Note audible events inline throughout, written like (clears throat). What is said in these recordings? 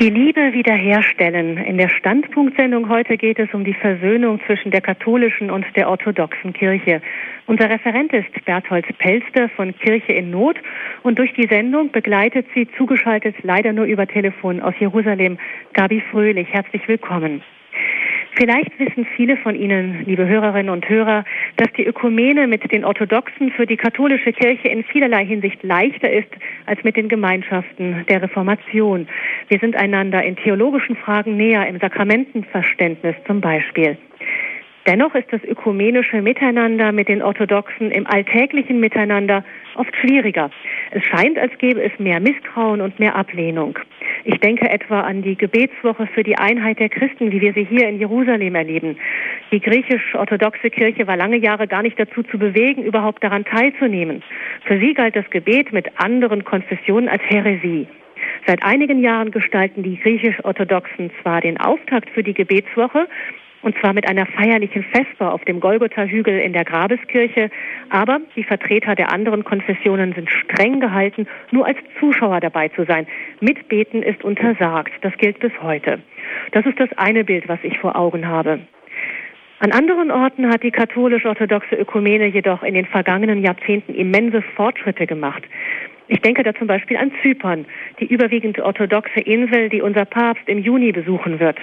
Die Liebe wiederherstellen. In der Standpunktsendung heute geht es um die Versöhnung zwischen der katholischen und der orthodoxen Kirche. Unser Referent ist Berthold Pelster von Kirche in Not und durch die Sendung begleitet sie zugeschaltet leider nur über Telefon aus Jerusalem Gabi Fröhlich. Herzlich willkommen. Vielleicht wissen viele von Ihnen, liebe Hörerinnen und Hörer, dass die Ökumene mit den Orthodoxen für die katholische Kirche in vielerlei Hinsicht leichter ist als mit den Gemeinschaften der Reformation. Wir sind einander in theologischen Fragen näher, im Sakramentenverständnis zum Beispiel. Dennoch ist das ökumenische Miteinander mit den Orthodoxen im alltäglichen Miteinander oft schwieriger. Es scheint, als gäbe es mehr Misstrauen und mehr Ablehnung. Ich denke etwa an die Gebetswoche für die Einheit der Christen, wie wir sie hier in Jerusalem erleben. Die griechisch-orthodoxe Kirche war lange Jahre gar nicht dazu zu bewegen, überhaupt daran teilzunehmen. Für sie galt das Gebet mit anderen Konfessionen als Häresie. Seit einigen Jahren gestalten die griechisch-orthodoxen zwar den Auftakt für die Gebetswoche, und zwar mit einer feierlichen Vesper auf dem Golgotha-Hügel in der Grabeskirche. Aber die Vertreter der anderen Konfessionen sind streng gehalten, nur als Zuschauer dabei zu sein. Mitbeten ist untersagt. Das gilt bis heute. Das ist das eine Bild, was ich vor Augen habe. An anderen Orten hat die katholisch-orthodoxe Ökumene jedoch in den vergangenen Jahrzehnten immense Fortschritte gemacht. Ich denke da zum Beispiel an Zypern, die überwiegend orthodoxe Insel, die unser Papst im Juni besuchen wird.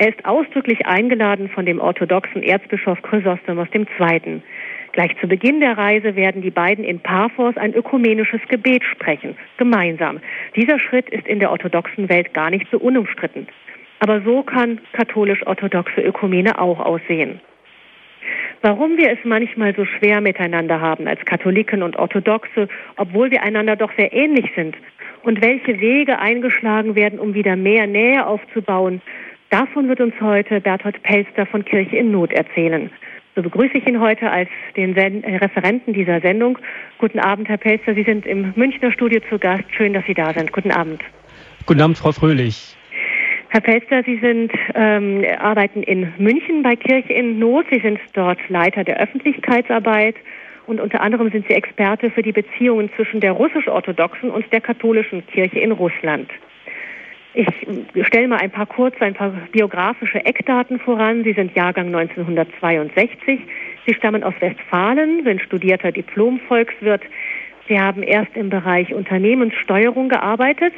Er ist ausdrücklich eingeladen von dem orthodoxen Erzbischof Chrysostomos II. Gleich zu Beginn der Reise werden die beiden in Paphos ein ökumenisches Gebet sprechen, gemeinsam. Dieser Schritt ist in der orthodoxen Welt gar nicht so unumstritten. Aber so kann katholisch-orthodoxe Ökumene auch aussehen. Warum wir es manchmal so schwer miteinander haben als Katholiken und Orthodoxe, obwohl wir einander doch sehr ähnlich sind, und welche Wege eingeschlagen werden, um wieder mehr Nähe aufzubauen, Davon wird uns heute Berthold Pelster von Kirche in Not erzählen. So begrüße ich ihn heute als den äh, Referenten dieser Sendung. Guten Abend, Herr Pelster. Sie sind im Münchner Studio zu Gast. Schön, dass Sie da sind. Guten Abend. Guten Abend, Frau Fröhlich. Herr Pelster, Sie sind, ähm, arbeiten in München bei Kirche in Not. Sie sind dort Leiter der Öffentlichkeitsarbeit und unter anderem sind Sie Experte für die Beziehungen zwischen der russisch-orthodoxen und der katholischen Kirche in Russland. Ich stelle mal ein paar kurz, ein paar biografische Eckdaten voran. Sie sind Jahrgang 1962. Sie stammen aus Westfalen, sind studierter Diplom-Volkswirt. Sie haben erst im Bereich Unternehmenssteuerung gearbeitet.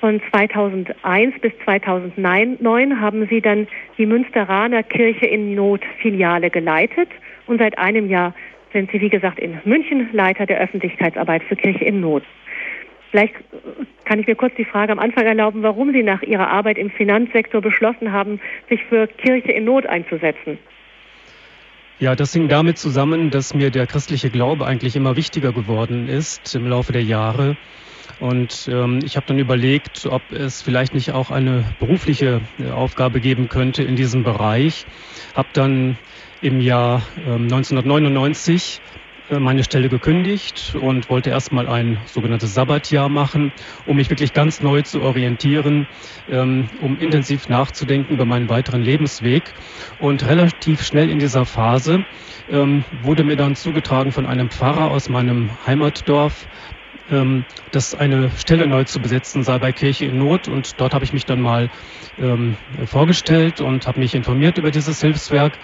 Von 2001 bis 2009 haben Sie dann die Münsteraner Kirche in Not Filiale geleitet und seit einem Jahr sind Sie, wie gesagt, in München Leiter der Öffentlichkeitsarbeit für Kirche in Not. Vielleicht kann ich mir kurz die Frage am Anfang erlauben, warum Sie nach Ihrer Arbeit im Finanzsektor beschlossen haben, sich für Kirche in Not einzusetzen. Ja, das hing damit zusammen, dass mir der christliche Glaube eigentlich immer wichtiger geworden ist im Laufe der Jahre. Und ähm, ich habe dann überlegt, ob es vielleicht nicht auch eine berufliche äh, Aufgabe geben könnte in diesem Bereich. Habe dann im Jahr ähm, 1999 äh, meine Stelle gekündigt und wollte erstmal ein sogenanntes Sabbatjahr machen, um mich wirklich ganz neu zu orientieren, ähm, um intensiv nachzudenken über meinen weiteren Lebensweg. Und relativ schnell in dieser Phase ähm, wurde mir dann zugetragen von einem Pfarrer aus meinem Heimatdorf, ähm, dass eine Stelle neu zu besetzen sei bei Kirche in Not. Und dort habe ich mich dann mal vorgestellt und habe mich informiert über dieses Hilfswerk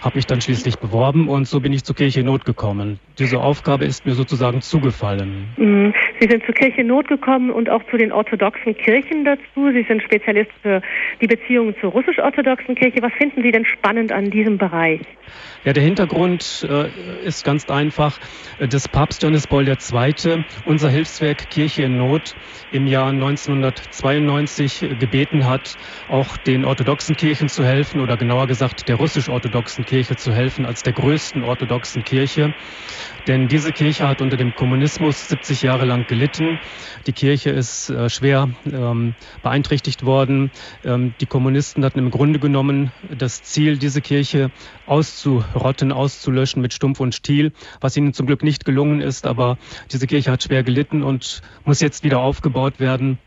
habe mich dann schließlich beworben und so bin ich zur Kirche Not gekommen. Diese Aufgabe ist mir sozusagen zugefallen. Mhm. Sie sind zur Kirche Not gekommen und auch zu den orthodoxen Kirchen dazu. Sie sind Spezialist für die Beziehungen zur russisch-orthodoxen Kirche. Was finden Sie denn spannend an diesem Bereich? Ja, der Hintergrund äh, ist ganz einfach, dass Papst Johannes Paul II. unser Hilfswerk Kirche in Not im Jahr 1992 gebeten hat, auch den orthodoxen Kirchen zu helfen oder genauer gesagt der russisch-orthodoxen Kirche zu helfen als der größten orthodoxen Kirche. Denn diese Kirche hat unter dem Kommunismus 70 Jahre lang gelitten. Die Kirche ist äh, schwer ähm, beeinträchtigt worden. Ähm, die Kommunisten hatten im Grunde genommen das Ziel, diese Kirche auszurotten, auszulöschen mit Stumpf und Stiel, was ihnen zum Glück nicht gelungen ist. Aber diese Kirche hat schwer gelitten und muss jetzt wieder aufgebaut werden.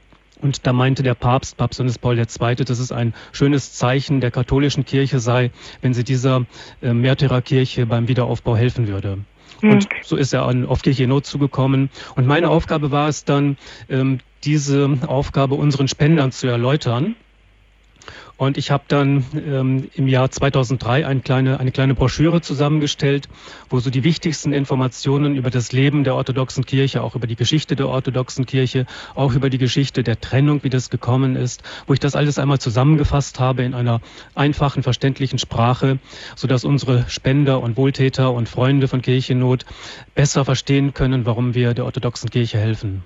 Und da meinte der Papst, Papst Johannes Paul II., dass es ein schönes Zeichen der katholischen Kirche sei, wenn sie dieser äh, Märtyrerkirche beim Wiederaufbau helfen würde. Und hm. so ist er an, auf Kirche Not zugekommen. Und meine Aufgabe war es dann, ähm, diese Aufgabe unseren Spendern zu erläutern. Und ich habe dann ähm, im Jahr 2003 eine kleine, eine kleine Broschüre zusammengestellt, wo so die wichtigsten Informationen über das Leben der orthodoxen Kirche, auch über die Geschichte der orthodoxen Kirche, auch über die Geschichte der Trennung, wie das gekommen ist, wo ich das alles einmal zusammengefasst habe in einer einfachen, verständlichen Sprache, sodass unsere Spender und Wohltäter und Freunde von Kirchennot besser verstehen können, warum wir der orthodoxen Kirche helfen.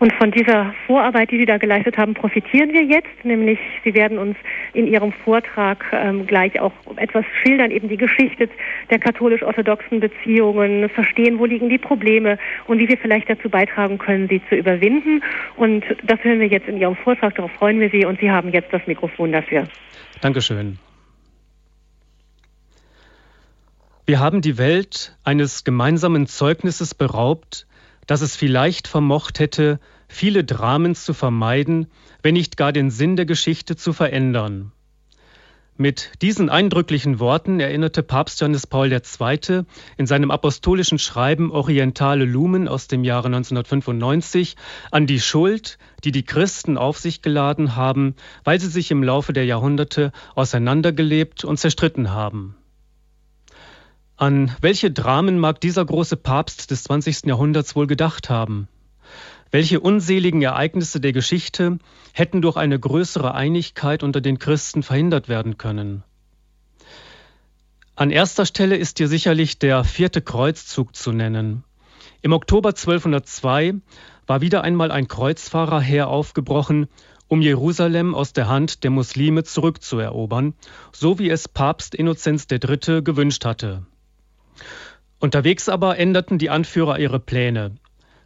Und von dieser Vorarbeit, die Sie da geleistet haben, profitieren wir jetzt. Nämlich, Sie werden uns in Ihrem Vortrag ähm, gleich auch etwas schildern, eben die Geschichte der katholisch-orthodoxen Beziehungen, verstehen, wo liegen die Probleme und wie wir vielleicht dazu beitragen können, sie zu überwinden. Und das hören wir jetzt in Ihrem Vortrag. Darauf freuen wir Sie und Sie haben jetzt das Mikrofon dafür. Dankeschön. Wir haben die Welt eines gemeinsamen Zeugnisses beraubt, dass es vielleicht vermocht hätte, viele Dramen zu vermeiden, wenn nicht gar den Sinn der Geschichte zu verändern. Mit diesen eindrücklichen Worten erinnerte Papst Johannes Paul II. in seinem apostolischen Schreiben Orientale Lumen aus dem Jahre 1995 an die Schuld, die die Christen auf sich geladen haben, weil sie sich im Laufe der Jahrhunderte auseinandergelebt und zerstritten haben. An welche Dramen mag dieser große Papst des 20. Jahrhunderts wohl gedacht haben? Welche unseligen Ereignisse der Geschichte hätten durch eine größere Einigkeit unter den Christen verhindert werden können? An erster Stelle ist hier sicherlich der vierte Kreuzzug zu nennen. Im Oktober 1202 war wieder einmal ein Kreuzfahrerheer aufgebrochen, um Jerusalem aus der Hand der Muslime zurückzuerobern, so wie es Papst Innozenz III. gewünscht hatte. Unterwegs aber änderten die Anführer ihre Pläne.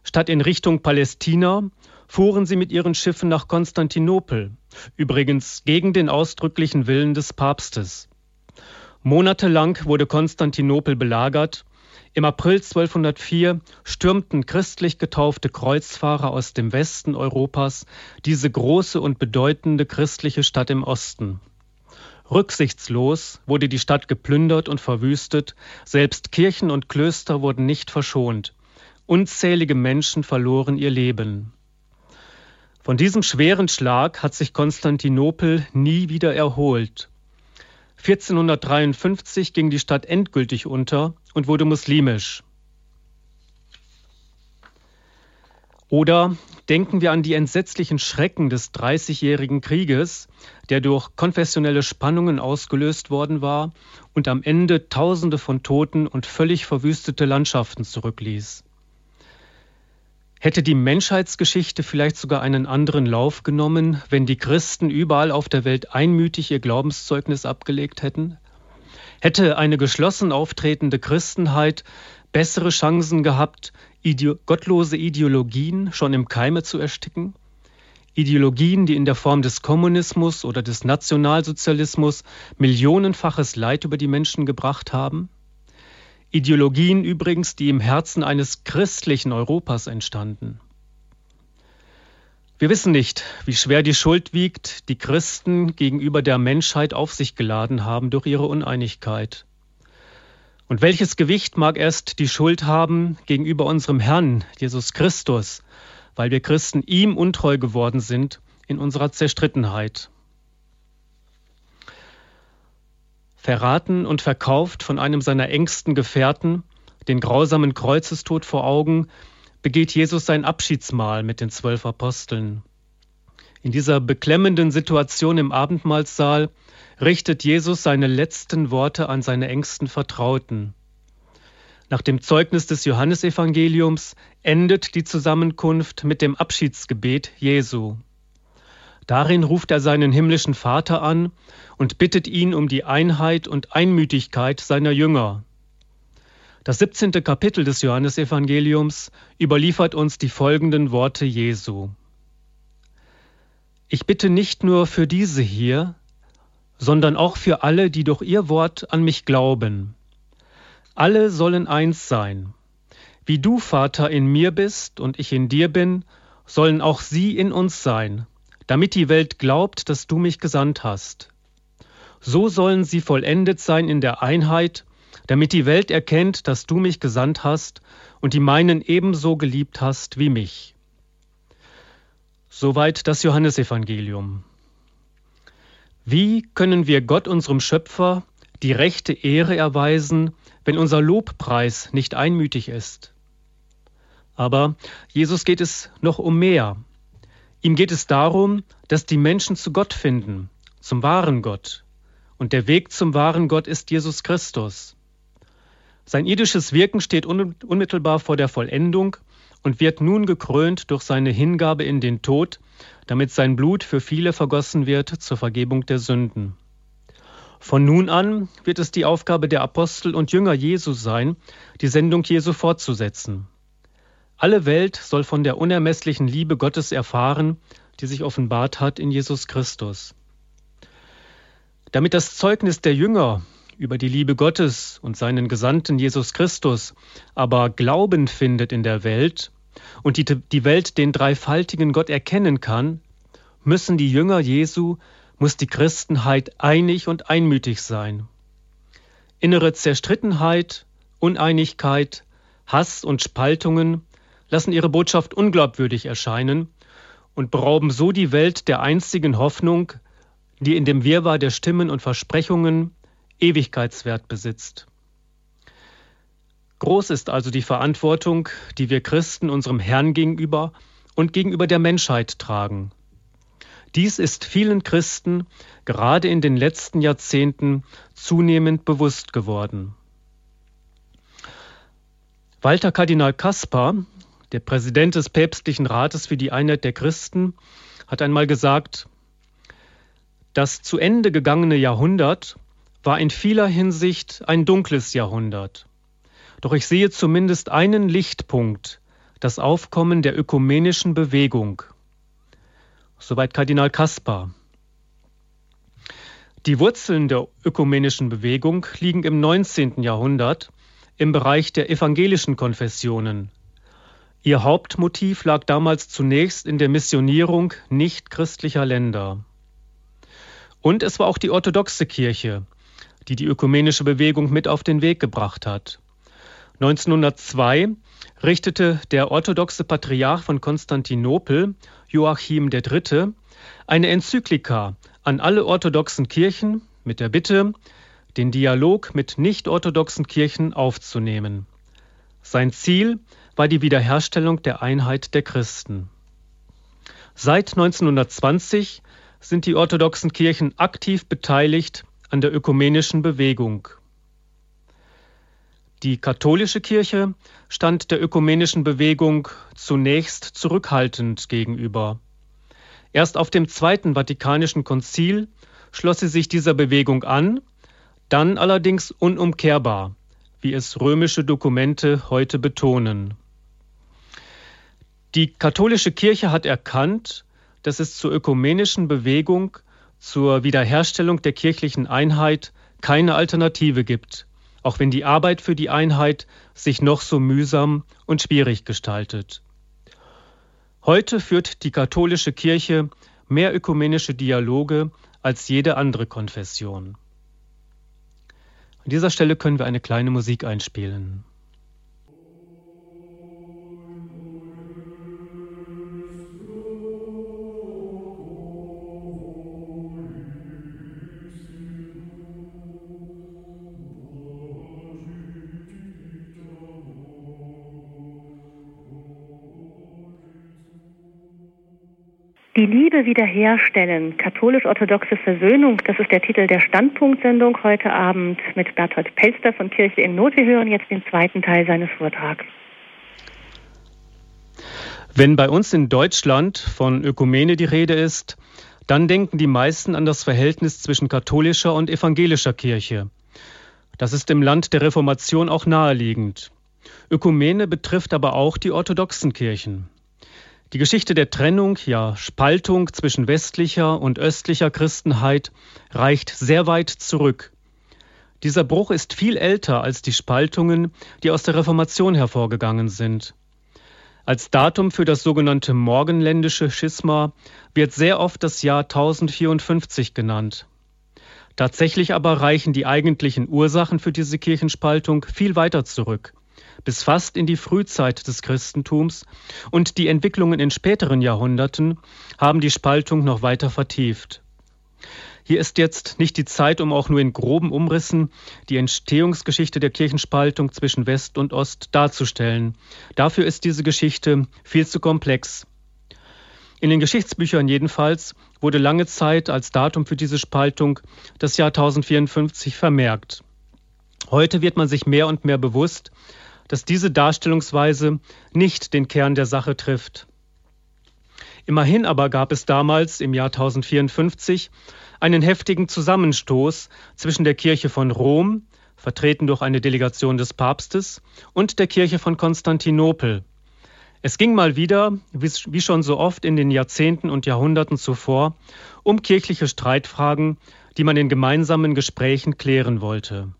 Statt in Richtung Palästina fuhren sie mit ihren Schiffen nach Konstantinopel, übrigens gegen den ausdrücklichen Willen des Papstes. Monatelang wurde Konstantinopel belagert. Im April 1204 stürmten christlich getaufte Kreuzfahrer aus dem Westen Europas diese große und bedeutende christliche Stadt im Osten. Rücksichtslos wurde die Stadt geplündert und verwüstet, selbst Kirchen und Klöster wurden nicht verschont. Unzählige Menschen verloren ihr Leben. Von diesem schweren Schlag hat sich Konstantinopel nie wieder erholt. 1453 ging die Stadt endgültig unter und wurde muslimisch. Oder denken wir an die entsetzlichen Schrecken des Dreißigjährigen Krieges, der durch konfessionelle Spannungen ausgelöst worden war und am Ende Tausende von Toten und völlig verwüstete Landschaften zurückließ. Hätte die Menschheitsgeschichte vielleicht sogar einen anderen Lauf genommen, wenn die Christen überall auf der Welt einmütig ihr Glaubenszeugnis abgelegt hätten? Hätte eine geschlossen auftretende Christenheit bessere Chancen gehabt, Ide gottlose Ideologien schon im Keime zu ersticken? Ideologien, die in der Form des Kommunismus oder des Nationalsozialismus millionenfaches Leid über die Menschen gebracht haben? Ideologien übrigens, die im Herzen eines christlichen Europas entstanden. Wir wissen nicht, wie schwer die Schuld wiegt, die Christen gegenüber der Menschheit auf sich geladen haben durch ihre Uneinigkeit. Und welches Gewicht mag erst die Schuld haben gegenüber unserem Herrn Jesus Christus, weil wir Christen ihm untreu geworden sind in unserer Zerstrittenheit? Verraten und verkauft von einem seiner engsten Gefährten, den grausamen Kreuzestod vor Augen, begeht Jesus sein Abschiedsmahl mit den zwölf Aposteln. In dieser beklemmenden Situation im Abendmahlsaal richtet Jesus seine letzten Worte an seine engsten Vertrauten. Nach dem Zeugnis des Johannesevangeliums endet die Zusammenkunft mit dem Abschiedsgebet Jesu. Darin ruft er seinen himmlischen Vater an und bittet ihn um die Einheit und Einmütigkeit seiner Jünger. Das 17. Kapitel des Johannesevangeliums überliefert uns die folgenden Worte Jesu. Ich bitte nicht nur für diese hier, sondern auch für alle, die durch ihr Wort an mich glauben. Alle sollen eins sein. Wie du, Vater, in mir bist und ich in dir bin, sollen auch sie in uns sein, damit die Welt glaubt, dass du mich gesandt hast. So sollen sie vollendet sein in der Einheit, damit die Welt erkennt, dass du mich gesandt hast und die meinen ebenso geliebt hast wie mich. Soweit das Johannesevangelium. Wie können wir Gott, unserem Schöpfer, die rechte Ehre erweisen, wenn unser Lobpreis nicht einmütig ist? Aber Jesus geht es noch um mehr. Ihm geht es darum, dass die Menschen zu Gott finden, zum wahren Gott. Und der Weg zum wahren Gott ist Jesus Christus. Sein irdisches Wirken steht unmittelbar vor der Vollendung und wird nun gekrönt durch seine Hingabe in den Tod, damit sein Blut für viele vergossen wird zur Vergebung der Sünden. Von nun an wird es die Aufgabe der Apostel und Jünger Jesu sein, die Sendung Jesu fortzusetzen. Alle Welt soll von der unermesslichen Liebe Gottes erfahren, die sich offenbart hat in Jesus Christus. Damit das Zeugnis der Jünger über die Liebe Gottes und seinen Gesandten Jesus Christus aber Glauben findet in der Welt, und die, die Welt den dreifaltigen Gott erkennen kann, müssen die Jünger Jesu, muss die Christenheit einig und einmütig sein. Innere Zerstrittenheit, Uneinigkeit, Hass und Spaltungen lassen ihre Botschaft unglaubwürdig erscheinen und berauben so die Welt der einzigen Hoffnung, die in dem Wirrwarr der Stimmen und Versprechungen Ewigkeitswert besitzt. Groß ist also die Verantwortung, die wir Christen unserem Herrn gegenüber und gegenüber der Menschheit tragen. Dies ist vielen Christen gerade in den letzten Jahrzehnten zunehmend bewusst geworden. Walter Kardinal Kaspar, der Präsident des Päpstlichen Rates für die Einheit der Christen, hat einmal gesagt, das zu Ende gegangene Jahrhundert war in vieler Hinsicht ein dunkles Jahrhundert. Doch ich sehe zumindest einen Lichtpunkt, das Aufkommen der ökumenischen Bewegung. Soweit Kardinal Kaspar. Die Wurzeln der ökumenischen Bewegung liegen im 19. Jahrhundert im Bereich der evangelischen Konfessionen. Ihr Hauptmotiv lag damals zunächst in der Missionierung nichtchristlicher Länder. Und es war auch die orthodoxe Kirche, die die ökumenische Bewegung mit auf den Weg gebracht hat. 1902 richtete der orthodoxe Patriarch von Konstantinopel, Joachim III., eine Enzyklika an alle orthodoxen Kirchen mit der Bitte, den Dialog mit nicht-orthodoxen Kirchen aufzunehmen. Sein Ziel war die Wiederherstellung der Einheit der Christen. Seit 1920 sind die orthodoxen Kirchen aktiv beteiligt an der ökumenischen Bewegung. Die katholische Kirche stand der ökumenischen Bewegung zunächst zurückhaltend gegenüber. Erst auf dem Zweiten Vatikanischen Konzil schloss sie sich dieser Bewegung an, dann allerdings unumkehrbar, wie es römische Dokumente heute betonen. Die katholische Kirche hat erkannt, dass es zur ökumenischen Bewegung, zur Wiederherstellung der kirchlichen Einheit keine Alternative gibt auch wenn die Arbeit für die Einheit sich noch so mühsam und schwierig gestaltet. Heute führt die katholische Kirche mehr ökumenische Dialoge als jede andere Konfession. An dieser Stelle können wir eine kleine Musik einspielen. Die Liebe wiederherstellen, katholisch-orthodoxe Versöhnung, das ist der Titel der Standpunktsendung heute Abend mit Berthold Pelster von Kirche in Not. Wir hören jetzt den zweiten Teil seines Vortrags. Wenn bei uns in Deutschland von Ökumene die Rede ist, dann denken die meisten an das Verhältnis zwischen katholischer und evangelischer Kirche. Das ist im Land der Reformation auch naheliegend. Ökumene betrifft aber auch die orthodoxen Kirchen. Die Geschichte der Trennung, ja Spaltung zwischen westlicher und östlicher Christenheit reicht sehr weit zurück. Dieser Bruch ist viel älter als die Spaltungen, die aus der Reformation hervorgegangen sind. Als Datum für das sogenannte morgenländische Schisma wird sehr oft das Jahr 1054 genannt. Tatsächlich aber reichen die eigentlichen Ursachen für diese Kirchenspaltung viel weiter zurück, bis fast in die Frühzeit des Christentums und die Entwicklungen in späteren Jahrhunderten haben die Spaltung noch weiter vertieft. Hier ist jetzt nicht die Zeit, um auch nur in groben Umrissen die Entstehungsgeschichte der Kirchenspaltung zwischen West und Ost darzustellen. Dafür ist diese Geschichte viel zu komplex. In den Geschichtsbüchern jedenfalls wurde lange Zeit als Datum für diese Spaltung das Jahr 1054 vermerkt. Heute wird man sich mehr und mehr bewusst, dass diese Darstellungsweise nicht den Kern der Sache trifft. Immerhin aber gab es damals im Jahr 1054 einen heftigen Zusammenstoß zwischen der Kirche von Rom, vertreten durch eine Delegation des Papstes, und der Kirche von Konstantinopel. Es ging mal wieder, wie schon so oft in den Jahrzehnten und Jahrhunderten zuvor, um kirchliche Streitfragen, die man in gemeinsamen Gesprächen klären wollte.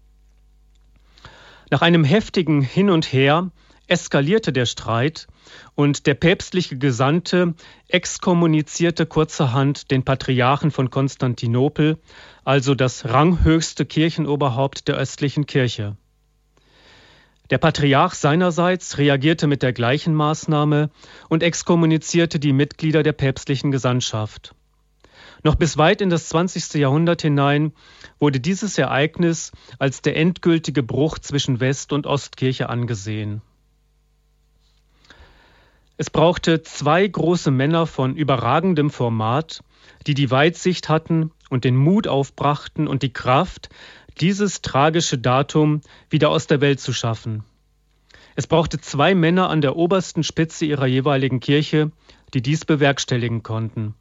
Nach einem heftigen Hin und Her eskalierte der Streit und der päpstliche Gesandte exkommunizierte kurzerhand den Patriarchen von Konstantinopel, also das ranghöchste Kirchenoberhaupt der östlichen Kirche. Der Patriarch seinerseits reagierte mit der gleichen Maßnahme und exkommunizierte die Mitglieder der päpstlichen Gesandtschaft. Noch bis weit in das 20. Jahrhundert hinein wurde dieses Ereignis als der endgültige Bruch zwischen West- und Ostkirche angesehen. Es brauchte zwei große Männer von überragendem Format, die die Weitsicht hatten und den Mut aufbrachten und die Kraft, dieses tragische Datum wieder aus der Welt zu schaffen. Es brauchte zwei Männer an der obersten Spitze ihrer jeweiligen Kirche, die dies bewerkstelligen konnten.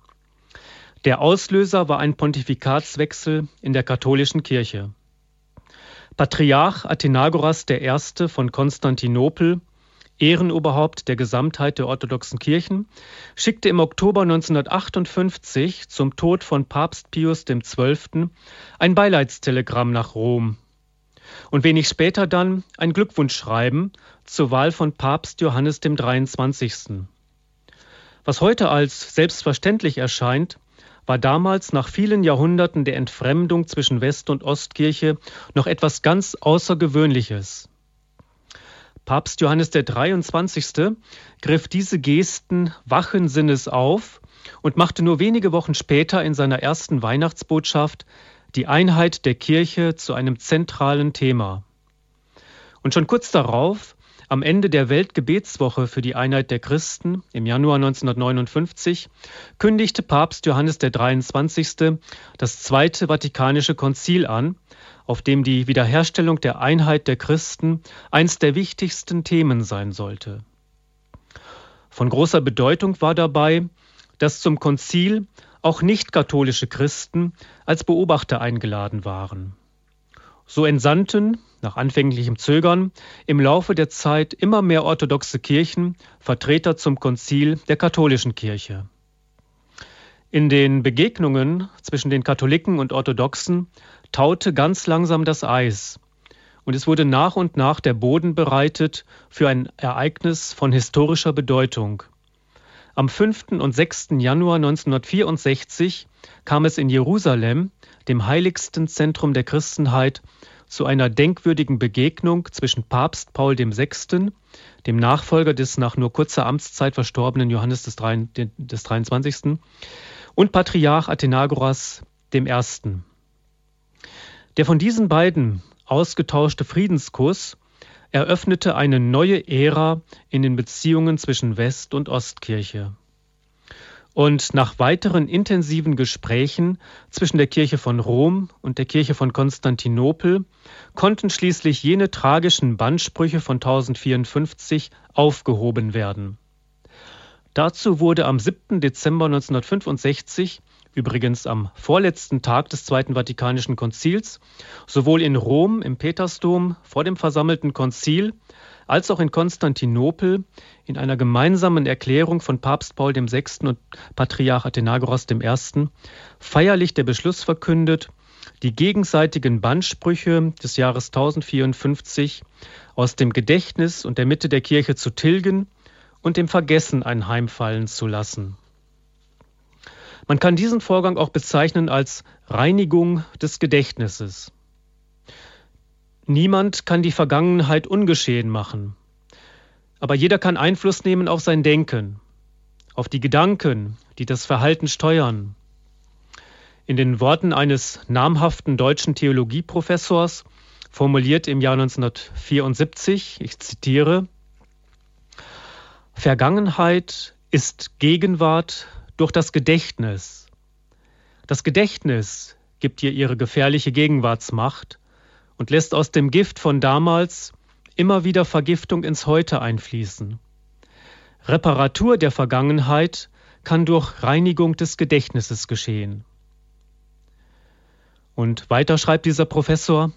Der Auslöser war ein Pontifikatswechsel in der katholischen Kirche. Patriarch Athenagoras I. von Konstantinopel, Ehrenoberhaupt der Gesamtheit der orthodoxen Kirchen, schickte im Oktober 1958 zum Tod von Papst Pius XII. ein Beileidstelegramm nach Rom und wenig später dann ein Glückwunschschreiben zur Wahl von Papst Johannes dem 23. Was heute als selbstverständlich erscheint, war damals nach vielen Jahrhunderten der Entfremdung zwischen West- und Ostkirche noch etwas ganz Außergewöhnliches. Papst Johannes der 23. griff diese Gesten wachen Sinnes auf und machte nur wenige Wochen später in seiner ersten Weihnachtsbotschaft die Einheit der Kirche zu einem zentralen Thema. Und schon kurz darauf am Ende der Weltgebetswoche für die Einheit der Christen im Januar 1959 kündigte Papst Johannes der 23. das Zweite Vatikanische Konzil an, auf dem die Wiederherstellung der Einheit der Christen eins der wichtigsten Themen sein sollte. Von großer Bedeutung war dabei, dass zum Konzil auch nicht-katholische Christen als Beobachter eingeladen waren. So entsandten nach anfänglichem Zögern im Laufe der Zeit immer mehr orthodoxe Kirchen Vertreter zum Konzil der katholischen Kirche. In den Begegnungen zwischen den Katholiken und Orthodoxen taute ganz langsam das Eis und es wurde nach und nach der Boden bereitet für ein Ereignis von historischer Bedeutung. Am 5. und 6. Januar 1964 kam es in Jerusalem, dem heiligsten Zentrum der Christenheit, zu einer denkwürdigen Begegnung zwischen Papst Paul VI., dem Nachfolger des nach nur kurzer Amtszeit verstorbenen Johannes des, 23., und Patriarch Athenagoras I. Der von diesen beiden ausgetauschte Friedenskuss eröffnete eine neue Ära in den Beziehungen zwischen West- und Ostkirche. Und nach weiteren intensiven Gesprächen zwischen der Kirche von Rom und der Kirche von Konstantinopel konnten schließlich jene tragischen Bandsprüche von 1054 aufgehoben werden. Dazu wurde am 7. Dezember 1965, übrigens am vorletzten Tag des Zweiten Vatikanischen Konzils, sowohl in Rom im Petersdom vor dem versammelten Konzil als auch in Konstantinopel in einer gemeinsamen Erklärung von Papst Paul VI. und Patriarch Athenagoras I. feierlich der Beschluss verkündet, die gegenseitigen Bandsprüche des Jahres 1054 aus dem Gedächtnis und der Mitte der Kirche zu tilgen und dem Vergessen einheimfallen zu lassen. Man kann diesen Vorgang auch bezeichnen als Reinigung des Gedächtnisses. Niemand kann die Vergangenheit ungeschehen machen, aber jeder kann Einfluss nehmen auf sein Denken, auf die Gedanken, die das Verhalten steuern. In den Worten eines namhaften deutschen Theologieprofessors, formuliert im Jahr 1974, ich zitiere, Vergangenheit ist Gegenwart durch das Gedächtnis. Das Gedächtnis gibt ihr ihre gefährliche Gegenwartsmacht und lässt aus dem Gift von damals immer wieder Vergiftung ins Heute einfließen. Reparatur der Vergangenheit kann durch Reinigung des Gedächtnisses geschehen. Und weiter schreibt dieser Professor,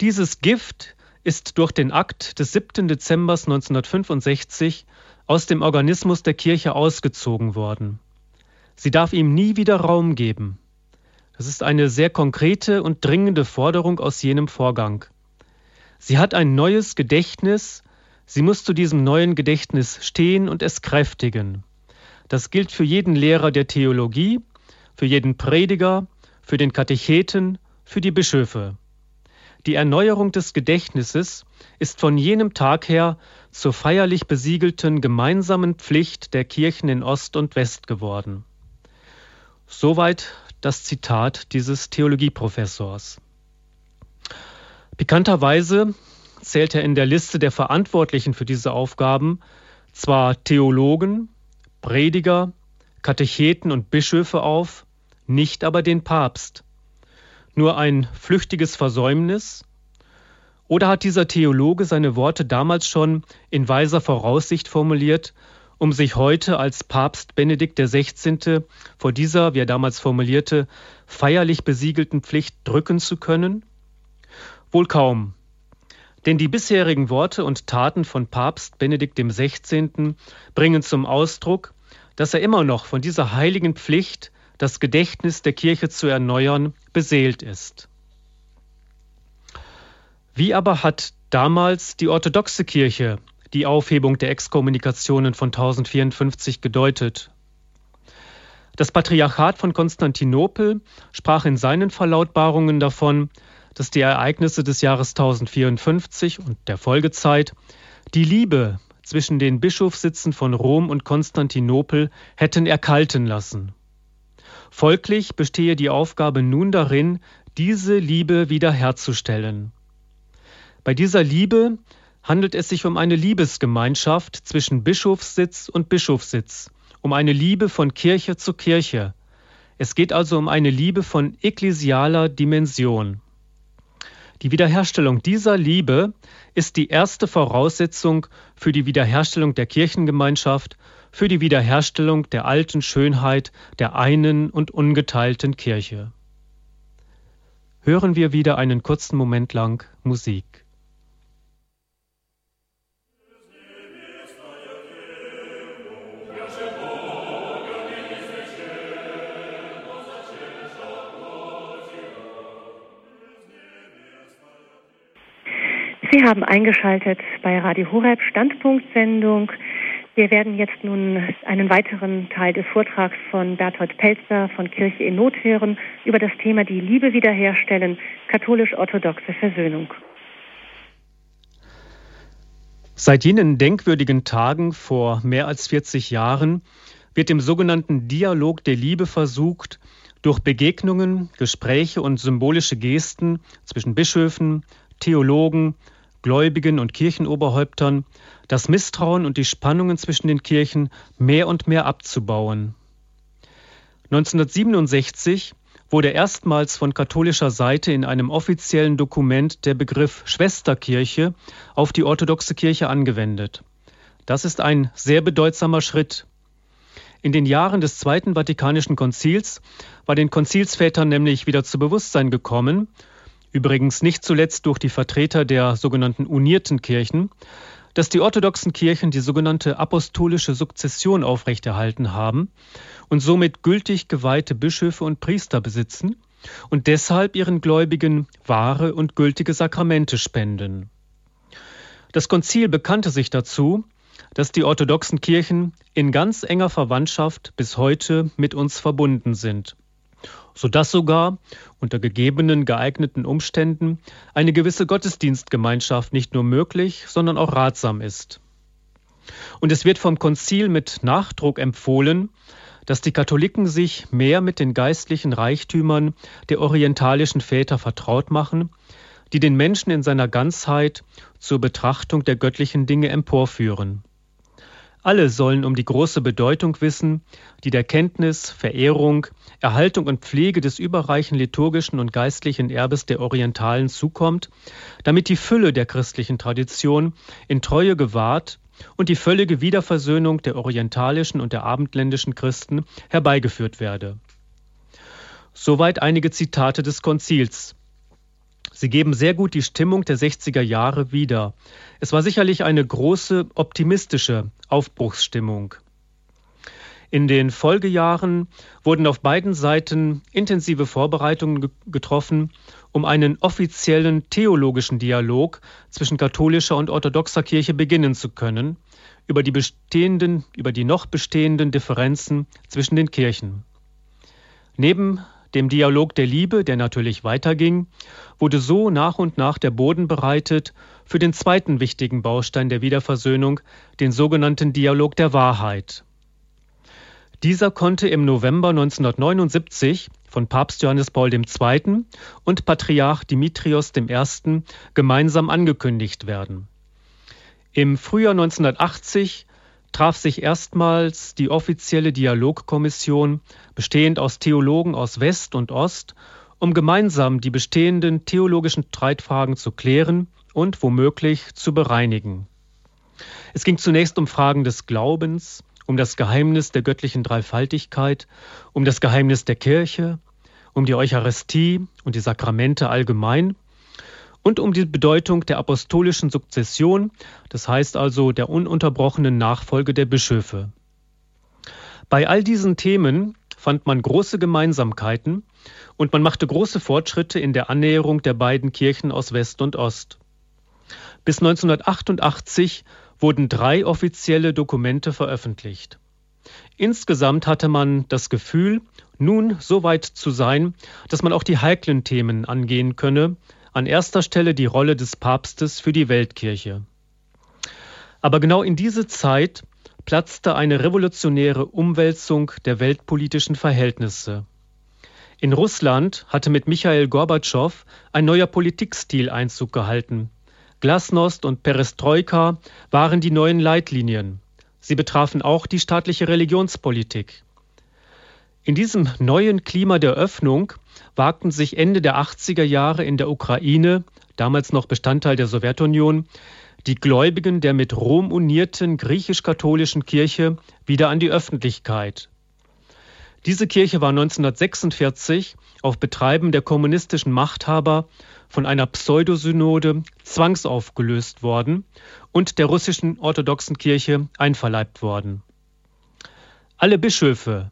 dieses Gift ist durch den Akt des 7. Dezember 1965 aus dem Organismus der Kirche ausgezogen worden. Sie darf ihm nie wieder Raum geben. Das ist eine sehr konkrete und dringende Forderung aus jenem Vorgang. Sie hat ein neues Gedächtnis, sie muss zu diesem neuen Gedächtnis stehen und es kräftigen. Das gilt für jeden Lehrer der Theologie, für jeden Prediger, für den Katecheten, für die Bischöfe. Die Erneuerung des Gedächtnisses ist von jenem Tag her zur feierlich besiegelten gemeinsamen Pflicht der Kirchen in Ost und West geworden. Soweit das Zitat dieses Theologieprofessors. Pikanterweise zählt er in der Liste der Verantwortlichen für diese Aufgaben zwar Theologen, Prediger, Katecheten und Bischöfe auf, nicht aber den Papst. Nur ein flüchtiges Versäumnis? Oder hat dieser Theologe seine Worte damals schon in weiser Voraussicht formuliert um sich heute als Papst Benedikt XVI. vor dieser, wie er damals formulierte, feierlich besiegelten Pflicht drücken zu können? Wohl kaum. Denn die bisherigen Worte und Taten von Papst Benedikt XVI. bringen zum Ausdruck, dass er immer noch von dieser heiligen Pflicht, das Gedächtnis der Kirche zu erneuern, beseelt ist. Wie aber hat damals die orthodoxe Kirche die Aufhebung der Exkommunikationen von 1054 gedeutet. Das Patriarchat von Konstantinopel sprach in seinen Verlautbarungen davon, dass die Ereignisse des Jahres 1054 und der Folgezeit die Liebe zwischen den Bischofssitzen von Rom und Konstantinopel hätten erkalten lassen. Folglich bestehe die Aufgabe nun darin, diese Liebe wiederherzustellen. Bei dieser Liebe handelt es sich um eine Liebesgemeinschaft zwischen Bischofssitz und Bischofssitz, um eine Liebe von Kirche zu Kirche. Es geht also um eine Liebe von ekklesialer Dimension. Die Wiederherstellung dieser Liebe ist die erste Voraussetzung für die Wiederherstellung der Kirchengemeinschaft, für die Wiederherstellung der alten Schönheit der einen und ungeteilten Kirche. Hören wir wieder einen kurzen Moment lang Musik. Sie haben eingeschaltet bei Radio Horeb Standpunktsendung. Wir werden jetzt nun einen weiteren Teil des Vortrags von Berthold Pelzer von Kirche in Not hören über das Thema die Liebe wiederherstellen, katholisch-orthodoxe Versöhnung. Seit jenen denkwürdigen Tagen vor mehr als 40 Jahren wird im sogenannten Dialog der Liebe versucht, durch Begegnungen, Gespräche und symbolische Gesten zwischen Bischöfen, Theologen, Gläubigen und Kirchenoberhäuptern, das Misstrauen und die Spannungen zwischen den Kirchen mehr und mehr abzubauen. 1967 wurde erstmals von katholischer Seite in einem offiziellen Dokument der Begriff Schwesterkirche auf die orthodoxe Kirche angewendet. Das ist ein sehr bedeutsamer Schritt. In den Jahren des Zweiten Vatikanischen Konzils war den Konzilsvätern nämlich wieder zu Bewusstsein gekommen, übrigens nicht zuletzt durch die Vertreter der sogenannten unierten Kirchen, dass die orthodoxen Kirchen die sogenannte apostolische Sukzession aufrechterhalten haben und somit gültig geweihte Bischöfe und Priester besitzen und deshalb ihren Gläubigen wahre und gültige Sakramente spenden. Das Konzil bekannte sich dazu, dass die orthodoxen Kirchen in ganz enger Verwandtschaft bis heute mit uns verbunden sind. Sodass sogar unter gegebenen geeigneten Umständen eine gewisse Gottesdienstgemeinschaft nicht nur möglich, sondern auch ratsam ist. Und es wird vom Konzil mit Nachdruck empfohlen, dass die Katholiken sich mehr mit den geistlichen Reichtümern der orientalischen Väter vertraut machen, die den Menschen in seiner Ganzheit zur Betrachtung der göttlichen Dinge emporführen. Alle sollen um die große Bedeutung wissen, die der Kenntnis, Verehrung, Erhaltung und Pflege des überreichen liturgischen und geistlichen Erbes der Orientalen zukommt, damit die Fülle der christlichen Tradition in Treue gewahrt und die völlige Wiederversöhnung der orientalischen und der abendländischen Christen herbeigeführt werde. Soweit einige Zitate des Konzils. Sie geben sehr gut die Stimmung der 60er Jahre wieder. Es war sicherlich eine große optimistische Aufbruchsstimmung. In den Folgejahren wurden auf beiden Seiten intensive Vorbereitungen getroffen, um einen offiziellen theologischen Dialog zwischen katholischer und orthodoxer Kirche beginnen zu können, über die bestehenden, über die noch bestehenden Differenzen zwischen den Kirchen. Neben dem Dialog der Liebe, der natürlich weiterging, wurde so nach und nach der Boden bereitet für den zweiten wichtigen Baustein der Wiederversöhnung, den sogenannten Dialog der Wahrheit. Dieser konnte im November 1979 von Papst Johannes Paul II. und Patriarch Dimitrios I. gemeinsam angekündigt werden. Im Frühjahr 1980 traf sich erstmals die offizielle Dialogkommission, bestehend aus Theologen aus West und Ost, um gemeinsam die bestehenden theologischen Streitfragen zu klären und womöglich zu bereinigen. Es ging zunächst um Fragen des Glaubens, um das Geheimnis der göttlichen Dreifaltigkeit, um das Geheimnis der Kirche, um die Eucharistie und die Sakramente allgemein und um die Bedeutung der apostolischen Sukzession, das heißt also der ununterbrochenen Nachfolge der Bischöfe. Bei all diesen Themen fand man große Gemeinsamkeiten und man machte große Fortschritte in der Annäherung der beiden Kirchen aus West und Ost. Bis 1988 wurden drei offizielle Dokumente veröffentlicht. Insgesamt hatte man das Gefühl, nun so weit zu sein, dass man auch die heiklen Themen angehen könne, an erster Stelle die Rolle des Papstes für die Weltkirche. Aber genau in diese Zeit platzte eine revolutionäre Umwälzung der weltpolitischen Verhältnisse. In Russland hatte mit Michael Gorbatschow ein neuer Politikstil Einzug gehalten. Glasnost und Perestroika waren die neuen Leitlinien. Sie betrafen auch die staatliche Religionspolitik. In diesem neuen Klima der Öffnung wagten sich Ende der 80er Jahre in der Ukraine, damals noch Bestandteil der Sowjetunion, die Gläubigen der mit Rom unierten griechisch-katholischen Kirche wieder an die Öffentlichkeit. Diese Kirche war 1946 auf Betreiben der kommunistischen Machthaber von einer Pseudosynode zwangsaufgelöst worden und der russischen orthodoxen Kirche einverleibt worden. Alle Bischöfe,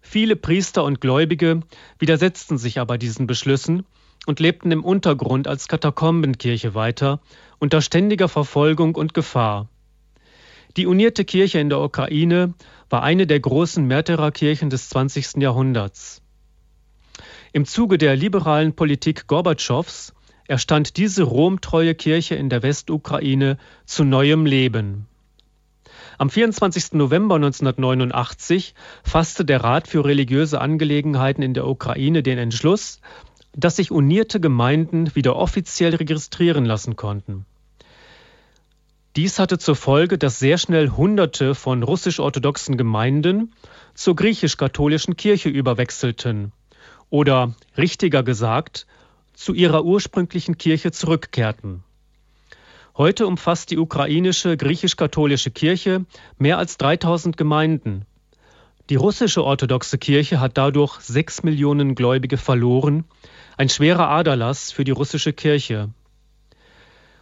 Viele Priester und Gläubige widersetzten sich aber diesen Beschlüssen und lebten im Untergrund als Katakombenkirche weiter, unter ständiger Verfolgung und Gefahr. Die unierte Kirche in der Ukraine war eine der großen Märtyrerkirchen des 20. Jahrhunderts. Im Zuge der liberalen Politik Gorbatschows erstand diese romtreue Kirche in der Westukraine zu neuem Leben. Am 24. November 1989 fasste der Rat für religiöse Angelegenheiten in der Ukraine den Entschluss, dass sich unierte Gemeinden wieder offiziell registrieren lassen konnten. Dies hatte zur Folge, dass sehr schnell Hunderte von russisch-orthodoxen Gemeinden zur griechisch-katholischen Kirche überwechselten oder richtiger gesagt zu ihrer ursprünglichen Kirche zurückkehrten. Heute umfasst die ukrainische griechisch-katholische Kirche mehr als 3000 Gemeinden. Die russische orthodoxe Kirche hat dadurch sechs Millionen Gläubige verloren, ein schwerer Aderlass für die russische Kirche.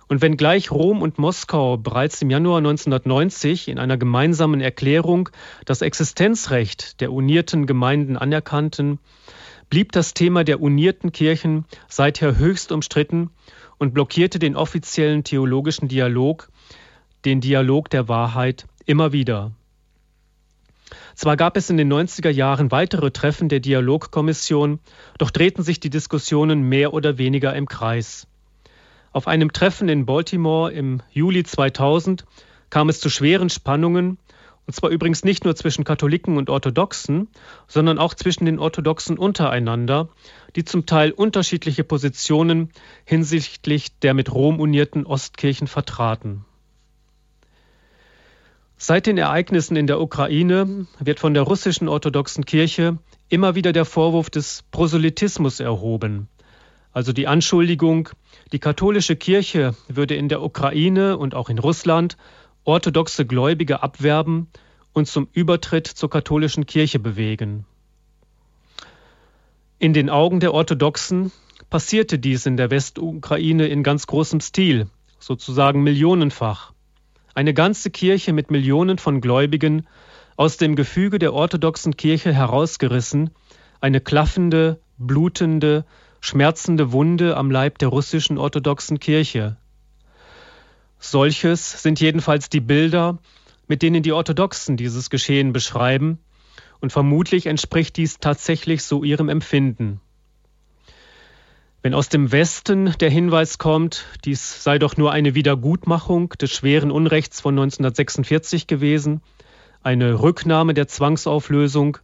Und wenngleich Rom und Moskau bereits im Januar 1990 in einer gemeinsamen Erklärung das Existenzrecht der unierten Gemeinden anerkannten, blieb das Thema der unierten Kirchen seither höchst umstritten und blockierte den offiziellen theologischen Dialog, den Dialog der Wahrheit, immer wieder. Zwar gab es in den 90er Jahren weitere Treffen der Dialogkommission, doch drehten sich die Diskussionen mehr oder weniger im Kreis. Auf einem Treffen in Baltimore im Juli 2000 kam es zu schweren Spannungen, und zwar übrigens nicht nur zwischen Katholiken und Orthodoxen, sondern auch zwischen den Orthodoxen untereinander, die zum Teil unterschiedliche Positionen hinsichtlich der mit Rom unierten Ostkirchen vertraten. Seit den Ereignissen in der Ukraine wird von der russischen orthodoxen Kirche immer wieder der Vorwurf des Proselytismus erhoben, also die Anschuldigung, die katholische Kirche würde in der Ukraine und auch in Russland orthodoxe Gläubige abwerben und zum Übertritt zur katholischen Kirche bewegen. In den Augen der Orthodoxen passierte dies in der Westukraine in ganz großem Stil, sozusagen millionenfach eine ganze Kirche mit Millionen von Gläubigen aus dem Gefüge der orthodoxen Kirche herausgerissen, eine klaffende, blutende, schmerzende Wunde am Leib der russischen orthodoxen Kirche. Solches sind jedenfalls die Bilder, mit denen die Orthodoxen dieses Geschehen beschreiben, und vermutlich entspricht dies tatsächlich so ihrem Empfinden. Wenn aus dem Westen der Hinweis kommt, dies sei doch nur eine Wiedergutmachung des schweren Unrechts von 1946 gewesen, eine Rücknahme der Zwangsauflösung,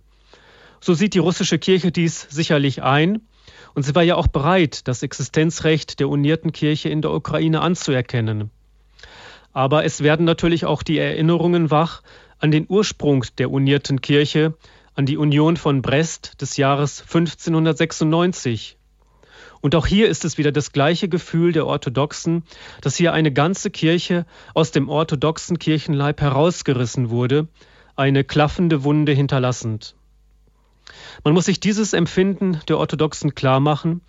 so sieht die russische Kirche dies sicherlich ein, und sie war ja auch bereit, das Existenzrecht der unierten Kirche in der Ukraine anzuerkennen. Aber es werden natürlich auch die Erinnerungen wach an den Ursprung der unierten Kirche, an die Union von Brest des Jahres 1596 und auch hier ist es wieder das gleiche Gefühl der Orthodoxen, dass hier eine ganze Kirche aus dem orthodoxen Kirchenleib herausgerissen wurde, eine klaffende Wunde hinterlassend. Man muss sich dieses Empfinden der Orthodoxen klar machen,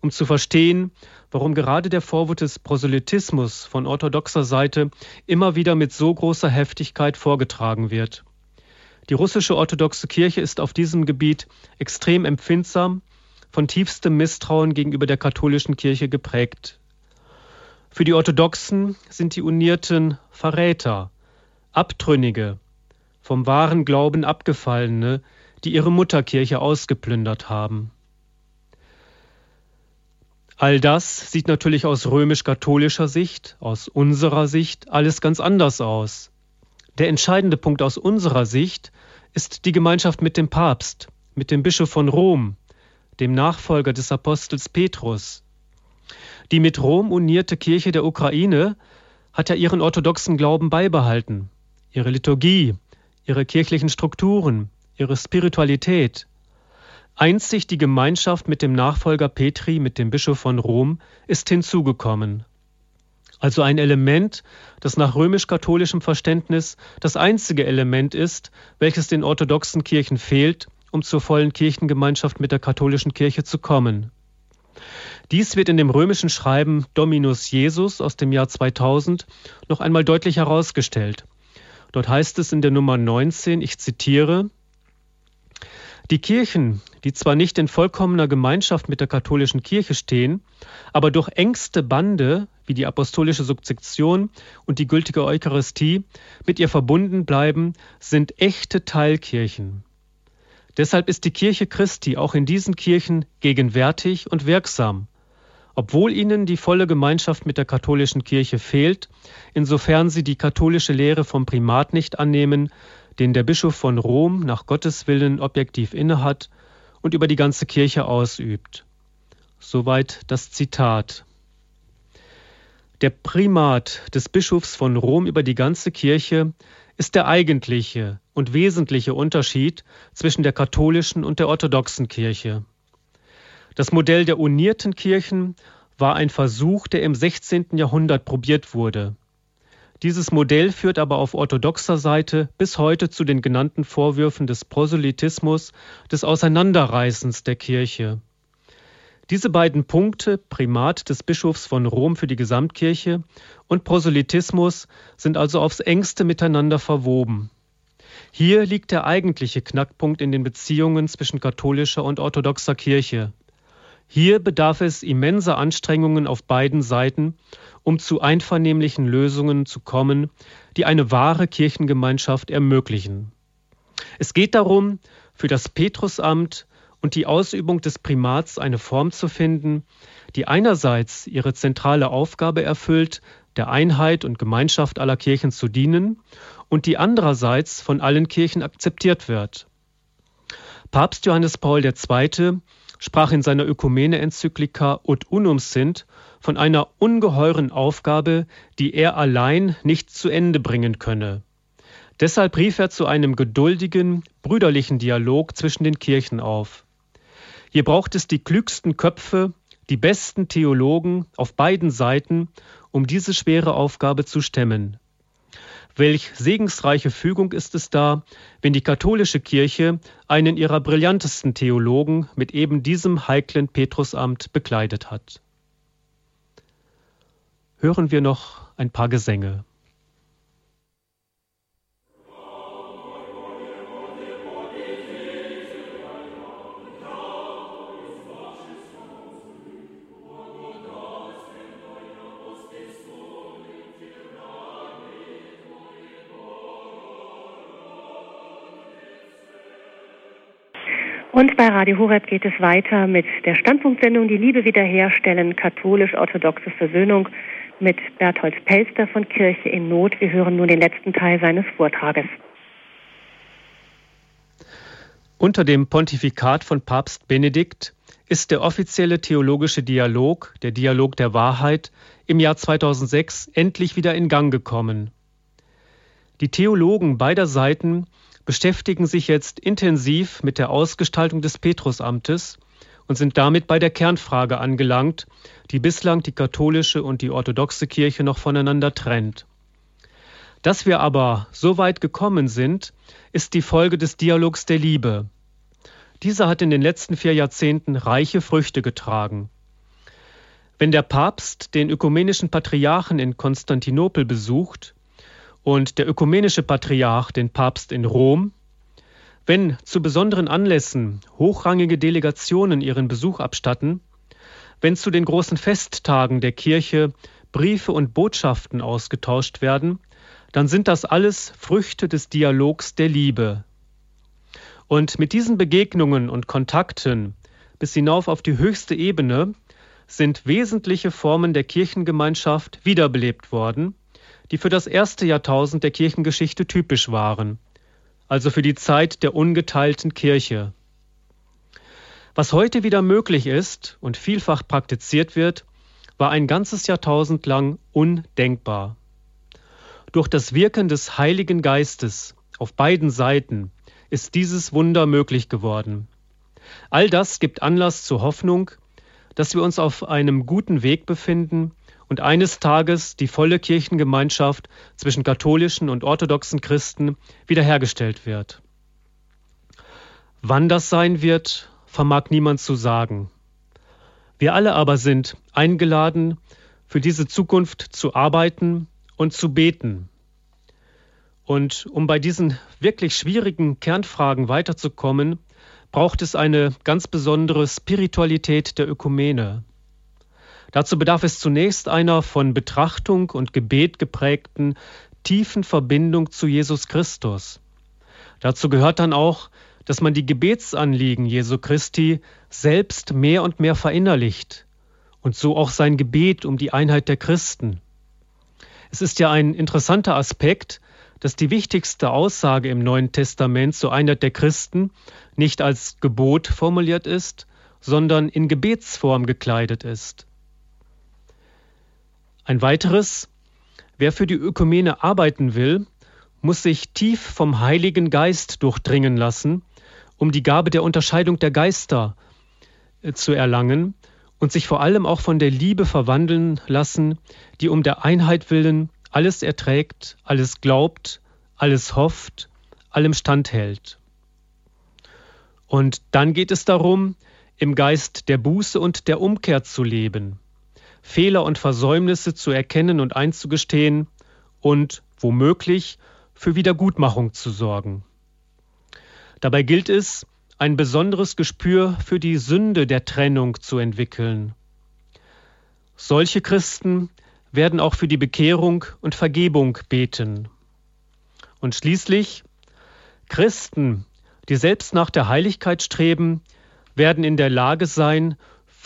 um zu verstehen, warum gerade der Vorwurf des Proselytismus von orthodoxer Seite immer wieder mit so großer Heftigkeit vorgetragen wird. Die russische orthodoxe Kirche ist auf diesem Gebiet extrem empfindsam von tiefstem Misstrauen gegenüber der katholischen Kirche geprägt. Für die Orthodoxen sind die Unierten Verräter, Abtrünnige, vom wahren Glauben abgefallene, die ihre Mutterkirche ausgeplündert haben. All das sieht natürlich aus römisch-katholischer Sicht, aus unserer Sicht, alles ganz anders aus. Der entscheidende Punkt aus unserer Sicht ist die Gemeinschaft mit dem Papst, mit dem Bischof von Rom, dem Nachfolger des Apostels Petrus. Die mit Rom unierte Kirche der Ukraine hat ja ihren orthodoxen Glauben beibehalten, ihre Liturgie, ihre kirchlichen Strukturen, ihre Spiritualität. Einzig die Gemeinschaft mit dem Nachfolger Petri, mit dem Bischof von Rom, ist hinzugekommen. Also ein Element, das nach römisch-katholischem Verständnis das einzige Element ist, welches den orthodoxen Kirchen fehlt um zur vollen Kirchengemeinschaft mit der katholischen Kirche zu kommen. Dies wird in dem römischen Schreiben Dominus Jesus aus dem Jahr 2000 noch einmal deutlich herausgestellt. Dort heißt es in der Nummer 19, ich zitiere, die Kirchen, die zwar nicht in vollkommener Gemeinschaft mit der katholischen Kirche stehen, aber durch engste Bande wie die apostolische Sukzession und die gültige Eucharistie mit ihr verbunden bleiben, sind echte Teilkirchen. Deshalb ist die Kirche Christi auch in diesen Kirchen gegenwärtig und wirksam, obwohl ihnen die volle Gemeinschaft mit der katholischen Kirche fehlt, insofern sie die katholische Lehre vom Primat nicht annehmen, den der Bischof von Rom nach Gottes Willen objektiv innehat und über die ganze Kirche ausübt. Soweit das Zitat. Der Primat des Bischofs von Rom über die ganze Kirche ist der eigentliche und wesentliche Unterschied zwischen der katholischen und der orthodoxen Kirche. Das Modell der unierten Kirchen war ein Versuch, der im 16. Jahrhundert probiert wurde. Dieses Modell führt aber auf orthodoxer Seite bis heute zu den genannten Vorwürfen des Proselytismus, des Auseinanderreißens der Kirche. Diese beiden Punkte, Primat des Bischofs von Rom für die Gesamtkirche und Proselytismus, sind also aufs engste miteinander verwoben. Hier liegt der eigentliche Knackpunkt in den Beziehungen zwischen katholischer und orthodoxer Kirche. Hier bedarf es immenser Anstrengungen auf beiden Seiten, um zu einvernehmlichen Lösungen zu kommen, die eine wahre Kirchengemeinschaft ermöglichen. Es geht darum, für das Petrusamt und die Ausübung des Primats eine Form zu finden, die einerseits ihre zentrale Aufgabe erfüllt, der Einheit und Gemeinschaft aller Kirchen zu dienen, und die andererseits von allen Kirchen akzeptiert wird. Papst Johannes Paul II. Sprach in seiner Ökumene-Enzyklika Ut Unum Sint von einer ungeheuren Aufgabe, die er allein nicht zu Ende bringen könne. Deshalb rief er zu einem geduldigen, brüderlichen Dialog zwischen den Kirchen auf. Hier braucht es die klügsten Köpfe, die besten Theologen auf beiden Seiten, um diese schwere Aufgabe zu stemmen. Welch segensreiche Fügung ist es da, wenn die katholische Kirche einen ihrer brillantesten Theologen mit eben diesem heiklen Petrusamt bekleidet hat. Hören wir noch ein paar Gesänge. Und bei Radio Horeb geht es weiter mit der Standpunktsendung Die Liebe wiederherstellen, katholisch-orthodoxe Versöhnung mit Berthold Pelster von Kirche in Not. Wir hören nun den letzten Teil seines Vortrages. Unter dem Pontifikat von Papst Benedikt ist der offizielle theologische Dialog, der Dialog der Wahrheit, im Jahr 2006 endlich wieder in Gang gekommen. Die Theologen beider Seiten beschäftigen sich jetzt intensiv mit der Ausgestaltung des Petrusamtes und sind damit bei der Kernfrage angelangt, die bislang die katholische und die orthodoxe Kirche noch voneinander trennt. Dass wir aber so weit gekommen sind, ist die Folge des Dialogs der Liebe. Dieser hat in den letzten vier Jahrzehnten reiche Früchte getragen. Wenn der Papst den ökumenischen Patriarchen in Konstantinopel besucht, und der ökumenische Patriarch den Papst in Rom, wenn zu besonderen Anlässen hochrangige Delegationen ihren Besuch abstatten, wenn zu den großen Festtagen der Kirche Briefe und Botschaften ausgetauscht werden, dann sind das alles Früchte des Dialogs der Liebe. Und mit diesen Begegnungen und Kontakten bis hinauf auf die höchste Ebene sind wesentliche Formen der Kirchengemeinschaft wiederbelebt worden, die für das erste Jahrtausend der Kirchengeschichte typisch waren, also für die Zeit der ungeteilten Kirche. Was heute wieder möglich ist und vielfach praktiziert wird, war ein ganzes Jahrtausend lang undenkbar. Durch das Wirken des Heiligen Geistes auf beiden Seiten ist dieses Wunder möglich geworden. All das gibt Anlass zur Hoffnung, dass wir uns auf einem guten Weg befinden, und eines Tages die volle Kirchengemeinschaft zwischen katholischen und orthodoxen Christen wiederhergestellt wird. Wann das sein wird, vermag niemand zu sagen. Wir alle aber sind eingeladen, für diese Zukunft zu arbeiten und zu beten. Und um bei diesen wirklich schwierigen Kernfragen weiterzukommen, braucht es eine ganz besondere Spiritualität der Ökumene. Dazu bedarf es zunächst einer von Betrachtung und Gebet geprägten tiefen Verbindung zu Jesus Christus. Dazu gehört dann auch, dass man die Gebetsanliegen Jesu Christi selbst mehr und mehr verinnerlicht und so auch sein Gebet um die Einheit der Christen. Es ist ja ein interessanter Aspekt, dass die wichtigste Aussage im Neuen Testament zur Einheit der Christen nicht als Gebot formuliert ist, sondern in Gebetsform gekleidet ist. Ein weiteres, wer für die Ökumene arbeiten will, muss sich tief vom Heiligen Geist durchdringen lassen, um die Gabe der Unterscheidung der Geister äh, zu erlangen und sich vor allem auch von der Liebe verwandeln lassen, die um der Einheit willen alles erträgt, alles glaubt, alles hofft, allem standhält. Und dann geht es darum, im Geist der Buße und der Umkehr zu leben. Fehler und Versäumnisse zu erkennen und einzugestehen und, womöglich, für Wiedergutmachung zu sorgen. Dabei gilt es, ein besonderes Gespür für die Sünde der Trennung zu entwickeln. Solche Christen werden auch für die Bekehrung und Vergebung beten. Und schließlich Christen, die selbst nach der Heiligkeit streben, werden in der Lage sein,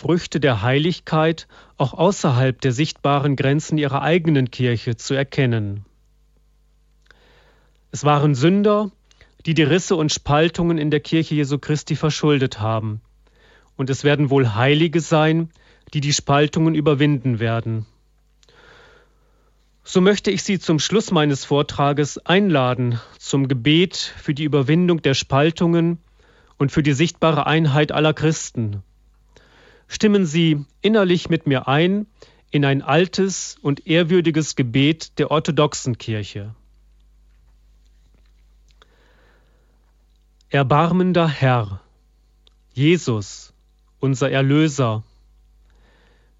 Früchte der Heiligkeit auch außerhalb der sichtbaren Grenzen ihrer eigenen Kirche zu erkennen. Es waren Sünder, die die Risse und Spaltungen in der Kirche Jesu Christi verschuldet haben. Und es werden wohl Heilige sein, die die Spaltungen überwinden werden. So möchte ich Sie zum Schluss meines Vortrages einladen zum Gebet für die Überwindung der Spaltungen und für die sichtbare Einheit aller Christen. Stimmen Sie innerlich mit mir ein in ein altes und ehrwürdiges Gebet der orthodoxen Kirche. Erbarmender Herr, Jesus, unser Erlöser,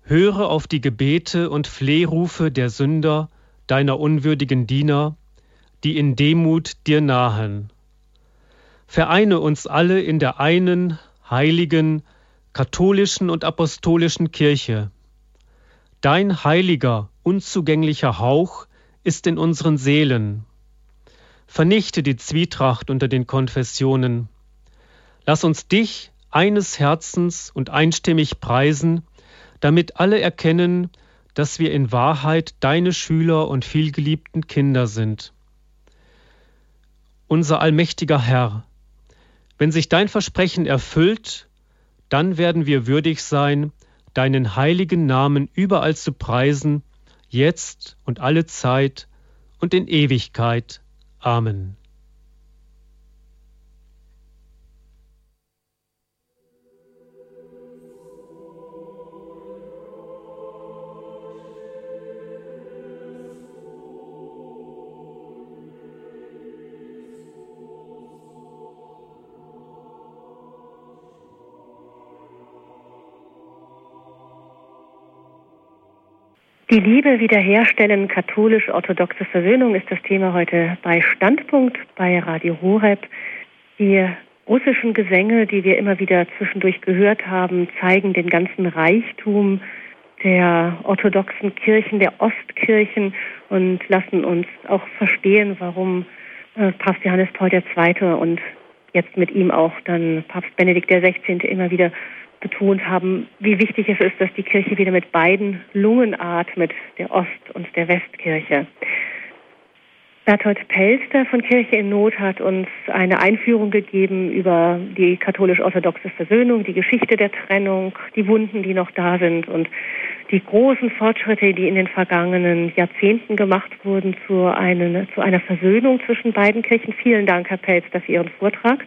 höre auf die Gebete und Flehrufe der Sünder, deiner unwürdigen Diener, die in Demut dir nahen. Vereine uns alle in der einen, heiligen, katholischen und apostolischen Kirche. Dein heiliger, unzugänglicher Hauch ist in unseren Seelen. Vernichte die Zwietracht unter den Konfessionen. Lass uns dich eines Herzens und einstimmig preisen, damit alle erkennen, dass wir in Wahrheit deine Schüler und vielgeliebten Kinder sind. Unser allmächtiger Herr, wenn sich dein Versprechen erfüllt, dann werden wir würdig sein, deinen heiligen Namen überall zu preisen, jetzt und alle Zeit und in Ewigkeit. Amen. Die Liebe wiederherstellen, katholisch-orthodoxe Versöhnung ist das Thema heute bei Standpunkt bei Radio Horeb. Die russischen Gesänge, die wir immer wieder zwischendurch gehört haben, zeigen den ganzen Reichtum der orthodoxen Kirchen, der Ostkirchen und lassen uns auch verstehen, warum äh, Papst Johannes Paul II. und jetzt mit ihm auch dann Papst Benedikt XVI. immer wieder betont haben, wie wichtig es ist, dass die Kirche wieder mit beiden Lungen atmet, der Ost- und der Westkirche. Berthold Pelster von Kirche in Not hat uns eine Einführung gegeben über die katholisch-orthodoxe Versöhnung, die Geschichte der Trennung, die Wunden, die noch da sind und die großen Fortschritte, die in den vergangenen Jahrzehnten gemacht wurden zu, eine, zu einer Versöhnung zwischen beiden Kirchen. Vielen Dank, Herr Pelster, für Ihren Vortrag.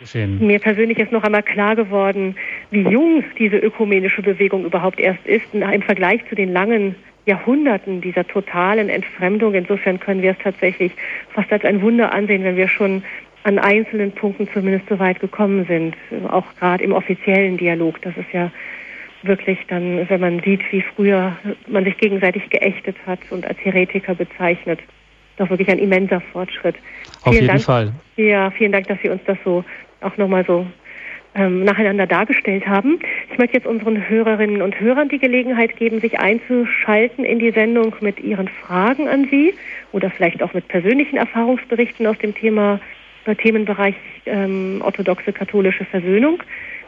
Geschehen. Mir persönlich ist noch einmal klar geworden, wie jung diese ökumenische Bewegung überhaupt erst ist im Vergleich zu den langen Jahrhunderten dieser totalen Entfremdung. Insofern können wir es tatsächlich fast als ein Wunder ansehen, wenn wir schon an einzelnen Punkten zumindest so weit gekommen sind, auch gerade im offiziellen Dialog. Das ist ja wirklich dann, wenn man sieht, wie früher man sich gegenseitig geächtet hat und als Heretiker bezeichnet, doch wirklich ein immenser Fortschritt. Auf vielen jeden Dank. Fall. Ja, vielen Dank, dass Sie uns das so auch nochmal so ähm, nacheinander dargestellt haben. Ich möchte jetzt unseren Hörerinnen und Hörern die Gelegenheit geben, sich einzuschalten in die Sendung mit ihren Fragen an Sie oder vielleicht auch mit persönlichen Erfahrungsberichten aus dem Thema äh, Themenbereich ähm, orthodoxe katholische Versöhnung.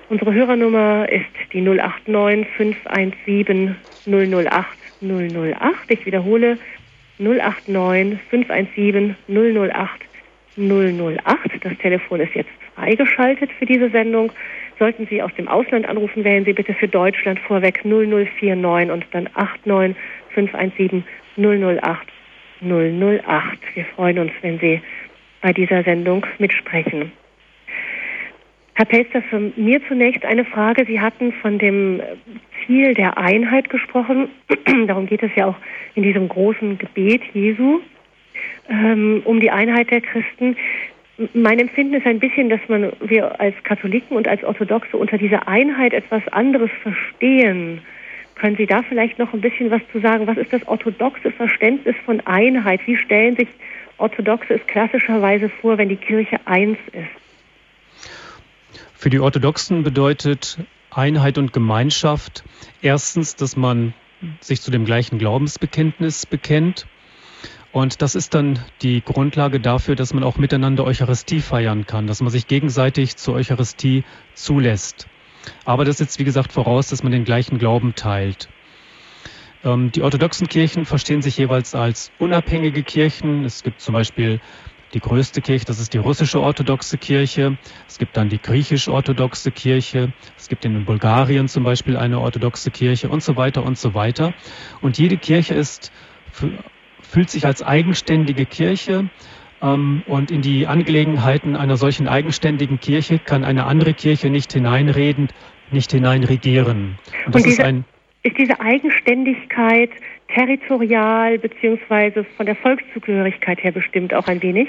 Unsere Hörernummer ist die 089 517 008 008. Ich wiederhole 089 517 008 008. Das Telefon ist jetzt freigeschaltet für diese Sendung. Sollten Sie aus dem Ausland anrufen, wählen Sie bitte für Deutschland vorweg 0049 und dann 89 517 008 008. Wir freuen uns, wenn Sie bei dieser Sendung mitsprechen. Herr Pelster, für mir zunächst eine Frage. Sie hatten von dem Ziel der Einheit gesprochen. (clears throat) Darum geht es ja auch in diesem großen Gebet Jesu ähm, um die Einheit der Christen. Mein Empfinden ist ein bisschen, dass man wir als Katholiken und als Orthodoxe unter dieser Einheit etwas anderes verstehen. Können Sie da vielleicht noch ein bisschen was zu sagen? Was ist das orthodoxe Verständnis von Einheit? Wie stellen sich Orthodoxe es klassischerweise vor, wenn die Kirche eins ist? Für die Orthodoxen bedeutet Einheit und Gemeinschaft erstens, dass man sich zu dem gleichen Glaubensbekenntnis bekennt Und das ist dann die Grundlage dafür, dass man auch miteinander Eucharistie feiern kann, dass man sich gegenseitig zur Eucharistie zulässt. Aber das setzt, wie gesagt, voraus, dass man den gleichen Glauben teilt. Ähm, die orthodoxen Kirchen verstehen sich jeweils als unabhängige Kirchen. Es gibt zum Beispiel die größte Kirche, das ist die russische orthodoxe Kirche. Es gibt dann die griechisch-orthodoxe Kirche. Es gibt in Bulgarien zum Beispiel eine orthodoxe Kirche und so weiter und so weiter. Und jede Kirche ist, fühlt sich als eigenständige Kirche. Ähm, und in die Angelegenheiten einer solchen eigenständigen Kirche kann eine andere Kirche nicht hineinreden, nicht hineinregieren. Und, das und diese, ist ein ist diese Eigenständigkeit territorial beziehungsweise von der Volkszugehörigkeit her bestimmt auch ein wenig?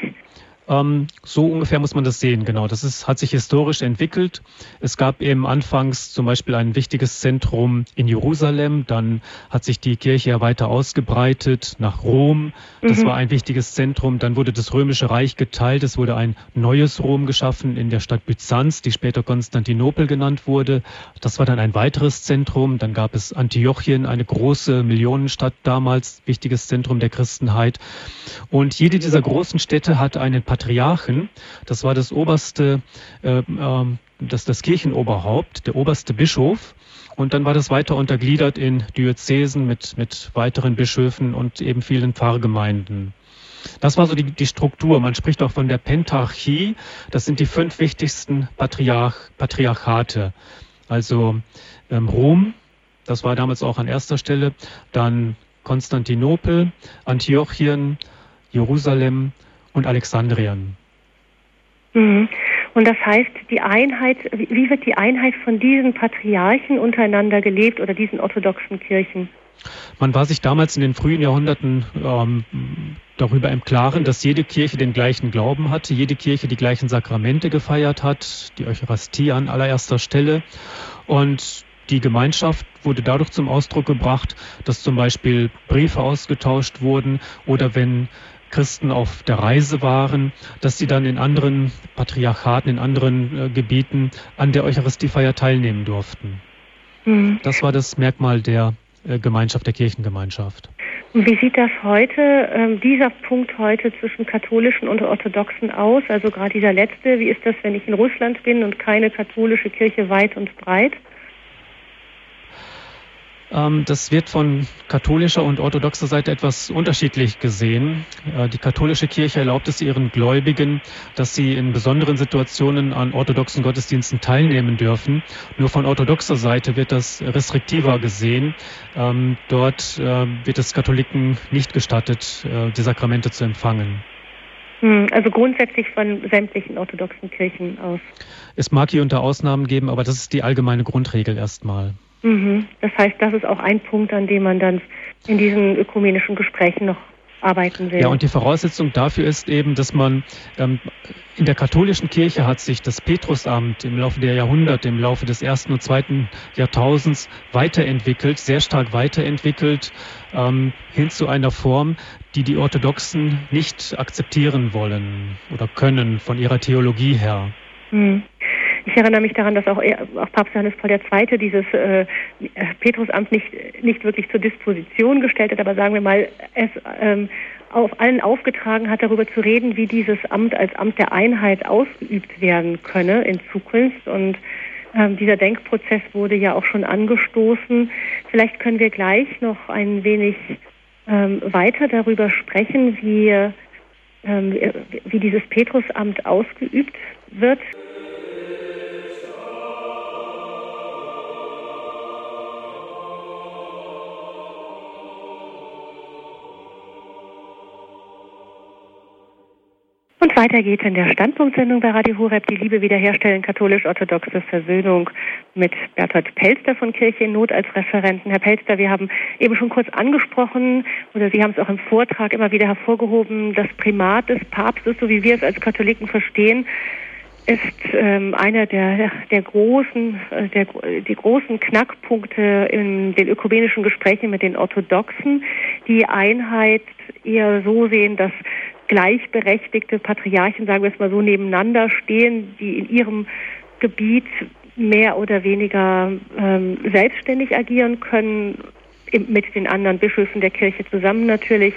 Ähm, so ungefähr muss man das sehen, genau. Das ist, hat sich historisch entwickelt. Es gab eben anfangs zum Beispiel ein wichtiges Zentrum in Jerusalem, dann hat sich die Kirche ja weiter ausgebreitet nach Rom. Das mhm. war ein wichtiges Zentrum. Dann wurde das Römische Reich geteilt. Es wurde ein neues Rom geschaffen in der Stadt Byzanz, die später Konstantinopel genannt wurde. Das war dann ein weiteres Zentrum. Dann gab es Antiochien, eine große Millionenstadt damals, wichtiges Zentrum der Christenheit. Und jede dieser großen Städte hat einen Patriarchen. Das war das oberste, äh, das, das Kirchenoberhaupt, der oberste Bischof. Und dann war das weiter untergliedert in Diözesen mit, mit weiteren Bischöfen und eben vielen Pfarrgemeinden. Das war so die, die Struktur. Man spricht auch von der Pentarchie. Das sind die fünf wichtigsten Patriarch, Patriarchate. Also ähm, Rom, das war damals auch an erster Stelle, dann Konstantinopel, Antiochien, Jerusalem und Alexandrien. Mhm. Und das heißt, die Einheit, wie wird die Einheit von diesen Patriarchen untereinander gelebt oder diesen orthodoxen Kirchen? Man war sich damals in den frühen Jahrhunderten ähm, darüber im Klaren, dass jede Kirche den gleichen Glauben hatte, jede Kirche die gleichen Sakramente gefeiert hat, die Eucharistie an allererster Stelle. Und die Gemeinschaft wurde dadurch zum Ausdruck gebracht, dass zum Beispiel Briefe ausgetauscht wurden oder wenn Christen auf der Reise waren, dass sie dann in anderen Patriarchaten, in anderen äh, Gebieten an der Eucharistiefeier teilnehmen durften. Mhm. Das war das Merkmal der äh, Gemeinschaft, der Kirchengemeinschaft. Und wie sieht das heute, äh, dieser Punkt heute zwischen katholischen und orthodoxen aus? Also gerade dieser letzte, wie ist das, wenn ich in Russland bin und keine katholische Kirche weit und breit? Ähm, das wird von katholischer und orthodoxer Seite etwas unterschiedlich gesehen. Äh, die katholische Kirche erlaubt es ihren Gläubigen, dass sie in besonderen Situationen an orthodoxen Gottesdiensten teilnehmen dürfen. Nur von orthodoxer Seite wird das restriktiver gesehen. Ähm, dort äh, wird es Katholiken nicht gestattet, äh, die Sakramente zu empfangen. Hm, also grundsätzlich von sämtlichen orthodoxen Kirchen aus. Es mag hier unter Ausnahmen geben, aber das ist die allgemeine Grundregel erstmal. Mhm. Das heißt, das ist auch ein Punkt, an dem man dann in diesen ökumenischen Gesprächen noch arbeiten will. Ja, und die Voraussetzung dafür ist eben, dass man ähm, in der katholischen Kirche hat sich das Petrusamt im Laufe der Jahrhunderte, im Laufe des ersten und zweiten Jahrtausends weiterentwickelt, sehr stark weiterentwickelt, ähm, hin zu einer Form, die die Orthodoxen nicht akzeptieren wollen oder können von ihrer Theologie her. Mhm. Ich erinnere mich daran, dass auch, er, auch Papst Johannes Paul II. dieses äh, Petrusamt nicht, nicht wirklich zur Disposition gestellt hat, aber sagen wir mal, es ähm, auf allen aufgetragen hat, darüber zu reden, wie dieses Amt als Amt der Einheit ausgeübt werden könne in Zukunft. Und ähm, dieser Denkprozess wurde ja auch schon angestoßen. Vielleicht können wir gleich noch ein wenig ähm, weiter darüber sprechen, wie, ähm, wie dieses Petrusamt ausgeübt wird. Weiter geht's in der Standpunktsendung bei Radio Horeb, die Liebe wiederherstellen, katholisch-orthodoxe Versöhnung mit Bertolt Pelster von Kirche in Not als Referenten. Herr Pelster, wir haben eben schon kurz angesprochen, oder Sie haben es auch im Vortrag immer wieder hervorgehoben, das Primat des Papstes, so wie wir es als Katholiken verstehen, ist ähm, einer der, der großen, äh, der, die großen Knackpunkte in den ökumenischen Gesprächen mit den Orthodoxen, die Einheit eher so sehen, dass gleichberechtigte Patriarchen, sagen wir es mal so, nebeneinander stehen, die in ihrem Gebiet mehr oder weniger ähm, selbstständig agieren können, mit den anderen Bischöfen der Kirche zusammen natürlich.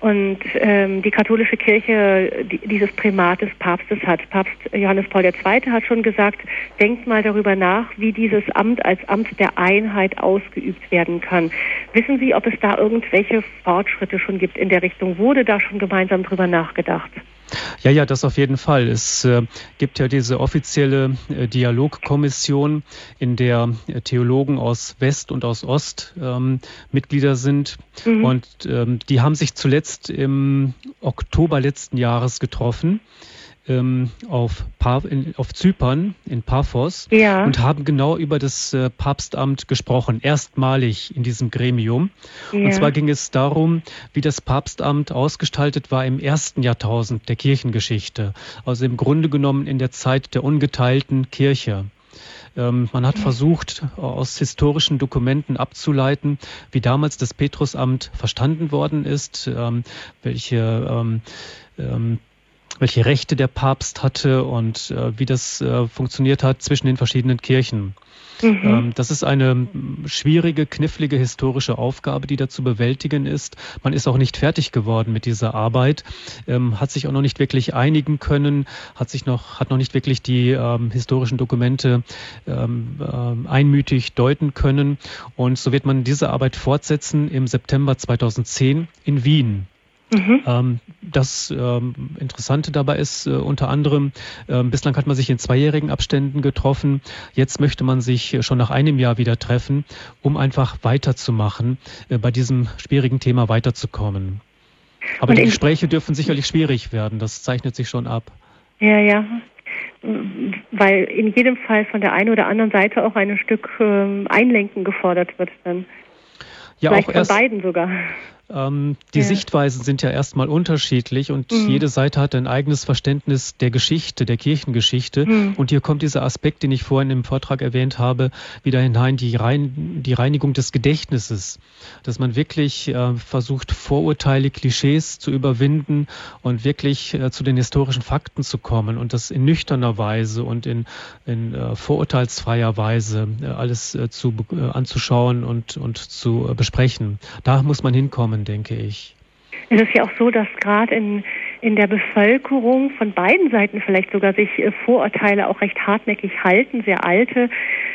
Und ähm, die katholische Kirche die, dieses Primat des Papstes hat. Papst Johannes Paul II. hat schon gesagt, denkt mal darüber nach, wie dieses Amt als Amt der Einheit ausgeübt werden kann. Wissen Sie, ob es da irgendwelche Fortschritte schon gibt in der Richtung? Wurde da schon gemeinsam drüber nachgedacht? Ja, ja, das auf jeden Fall. Es äh, gibt ja diese offizielle äh, Dialogkommission, in der äh, Theologen aus West und aus Ost ähm, Mitglieder sind. Mhm. Und ähm, die haben sich zuletzt im Oktober letzten Jahres getroffen ähm, auf, pa in, auf Zypern in Paphos ja. und haben genau über das äh, Papstamt gesprochen, erstmalig in diesem Gremium. Ja. Und zwar ging es darum, wie das Papstamt ausgestaltet war im ersten Jahrtausend der Kirchengeschichte, also im Grunde genommen in der Zeit der ungeteilten Kirche. Ähm, man hat versucht, aus historischen Dokumenten abzuleiten, wie damals das Petrusamt verstanden worden ist, ähm, welche ähm, welche Rechte der Papst hatte und äh, wie das äh, funktioniert hat zwischen den verschiedenen Kirchen. Mhm. Ähm, das ist eine schwierige, knifflige historische Aufgabe, die da zu bewältigen ist. Man ist auch nicht fertig geworden mit dieser Arbeit, ähm, hat sich auch noch nicht wirklich einigen können, hat sich noch, hat noch nicht wirklich die ähm, historischen Dokumente ähm, äh, einmütig deuten können. Und so wird man diese Arbeit fortsetzen im September 2010 in Wien. Mhm. Ähm, das ähm, Interessante dabei ist äh, unter anderem, äh, bislang hat man sich in zweijährigen Abständen getroffen. Jetzt möchte man sich schon nach einem Jahr wieder treffen, um einfach weiterzumachen, äh, bei diesem schwierigen Thema weiterzukommen. Aber Und die Gespräche dürfen sicherlich schwierig werden. Das zeichnet sich schon ab. Ja, ja. Weil in jedem Fall von der einen oder anderen Seite auch ein Stück ähm, Einlenken gefordert wird dann. Ja, Vielleicht auch von beiden sogar. Ähm, die ja. Sichtweisen sind ja erstmal unterschiedlich und mhm. jede Seite hat ein eigenes Verständnis der Geschichte, der Kirchengeschichte. Mhm. Und hier kommt dieser Aspekt, den ich vorhin im Vortrag erwähnt habe, wieder hinein, die, Rein die Reinigung des Gedächtnisses. Dass man wirklich äh, versucht, Vorurteile, Klischees zu überwinden und wirklich äh, zu den historischen Fakten zu kommen und das in nüchterner Weise und in, in äh, vorurteilsfreier Weise äh, alles äh, zu, äh, anzuschauen und, und zu besprechen. Da muss man hinkommen kommen, denke ich. Es ist ja auch so, dass gerade in, in der Bevölkerung von beiden Seiten vielleicht sogar sich äh, Vorurteile auch recht hartnäckig halten, sehr alte.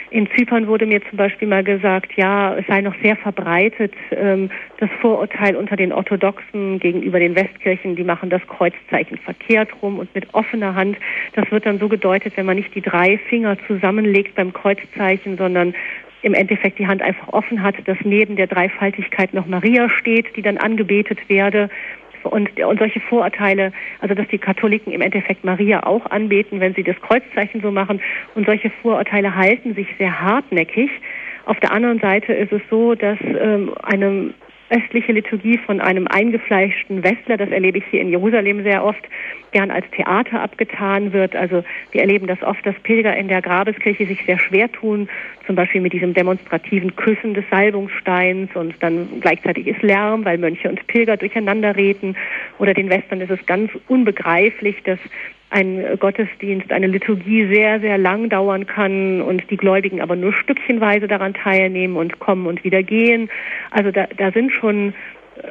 In Zypern wurde mir zum Beispiel mal gesagt, ja, es sei noch sehr verbreitet, ähm, das Vorurteil unter den Orthodoxen gegenüber den Westkirchen, die machen das Kreuzzeichen verkehrt rum und mit offener Hand. Das wird dann so gedeutet, wenn man nicht die drei Finger zusammenlegt beim Kreuzzeichen, sondern im Endeffekt die Hand einfach offen hat, dass neben der Dreifaltigkeit noch Maria steht, die dann angebetet werde. Und, und solche Vorurteile, also dass die Katholiken im Endeffekt Maria auch anbeten, wenn sie das Kreuzzeichen so machen. Und solche Vorurteile halten sich sehr hartnäckig. Auf der anderen Seite ist es so, dass ähm, eine östliche Liturgie von einem eingefleischten Westler, das erlebe ich hier in Jerusalem sehr oft, gern als Theater abgetan wird. Also wir erleben das oft, dass Pilger in der Grabeskirche sich sehr schwer tun, zum Beispiel mit diesem demonstrativen Küssen des Salbungssteins und dann gleichzeitig ist Lärm, weil Mönche und Pilger durcheinander reden. Oder den Western ist es ganz unbegreiflich, dass ein Gottesdienst, eine Liturgie sehr, sehr lang dauern kann und die Gläubigen aber nur stückchenweise daran teilnehmen und kommen und wieder gehen. Also da, da sind schon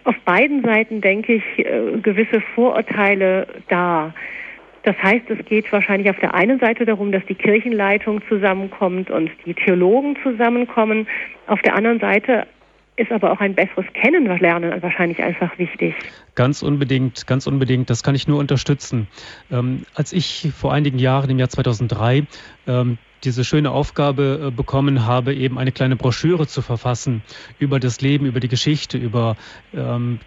auf beiden Seiten, denke ich, äh, gewisse Vorurteile da. Das heißt, es geht wahrscheinlich auf der einen Seite darum, dass die Kirchenleitung zusammenkommt und die Theologen zusammenkommen. Auf der anderen Seite ist aber auch ein besseres Kennenlernen wahrscheinlich einfach wichtig. Ganz unbedingt, ganz unbedingt. Das kann ich nur unterstützen. Ähm, als ich vor einigen Jahren, im Jahr 2003, ähm, diese schöne Aufgabe äh, bekommen habe, eben eine kleine Broschüre zu verfassen über das Leben, über die Geschichte, über, ähm,